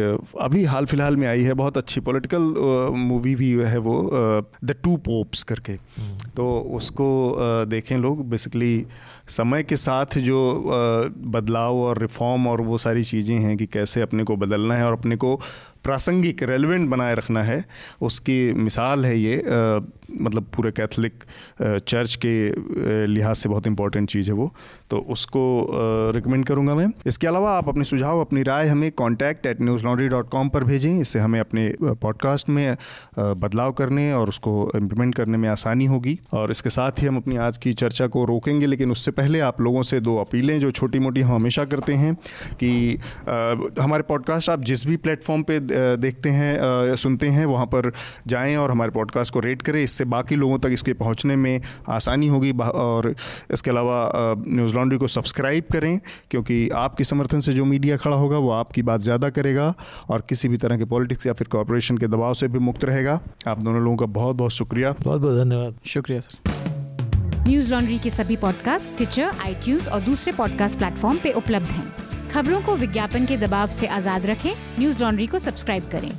अभी हाल फ़िलहाल में आई है बहुत अच्छी पॉलिटिकल मूवी भी है वो द टू पोप्स करके। हम्म। तो उसको देखें लोग। बेसिकली समय के साथ जो बदलाव और रिफॉर्म और वो सारी चीज़ें हैं कि कैसे अपने को बदलना है और अपने को प्रासंगिक रेलिवेंट बनाए रखना है, उसकी मिसाल है ये मतलब पूरे कैथलिक चर्च के लिहाज से बहुत इंपॉर्टेंट चीज़ है वो। तो उसको रिकमेंड करूँगा मैं। इसके अलावा आप अपने सुझाव, अपनी राय हमें contact at Newslaundry dot com पर भेजें। इससे हमें अपने पॉडकास्ट में बदलाव करने और उसको इम्प्लीमेंट करने में आसानी होगी। और इसके साथ ही हम अपनी आज की चर्चा को रोकेंगे, लेकिन उससे पहले आप लोगों से दो अपीलें जो छोटी मोटी हम हमेशा करते हैं कि हमारे पॉडकास्ट आप जिस भी प्लेटफॉर्म पे देखते हैं सुनते हैं, वहाँ पर जाएँ और हमारे पॉडकास्ट को रेट करें। इससे बाकी लोगों तक इसके पहुँचने में आसानी होगी। और इसके अलावा न्यूज़ लॉन्ड्री को सब्सक्राइब करें क्योंकि आपके समर्थन से जो मीडिया खड़ा होगा वो आपकी बात ज़्यादा करेगा और किसी भी तरह के पॉलिटिक्स या फिर कॉरपोरेशन के दबाव से भी मुक्त रहेगा। आप दोनों लोगों का बहुत बहुत शुक्रिया। बहुत बहुत धन्यवाद। शुक्रिया सर न्यूज़ लॉन्ड्री के सभी पॉडकास्ट ट्विटर आई और दूसरे पॉडकास्ट प्लेटफॉर्म पे उपलब्ध हैं। खबरों को विज्ञापन के दबाव से आज़ाद रखें। न्यूज़ लॉन्ड्री को सब्सक्राइब करें।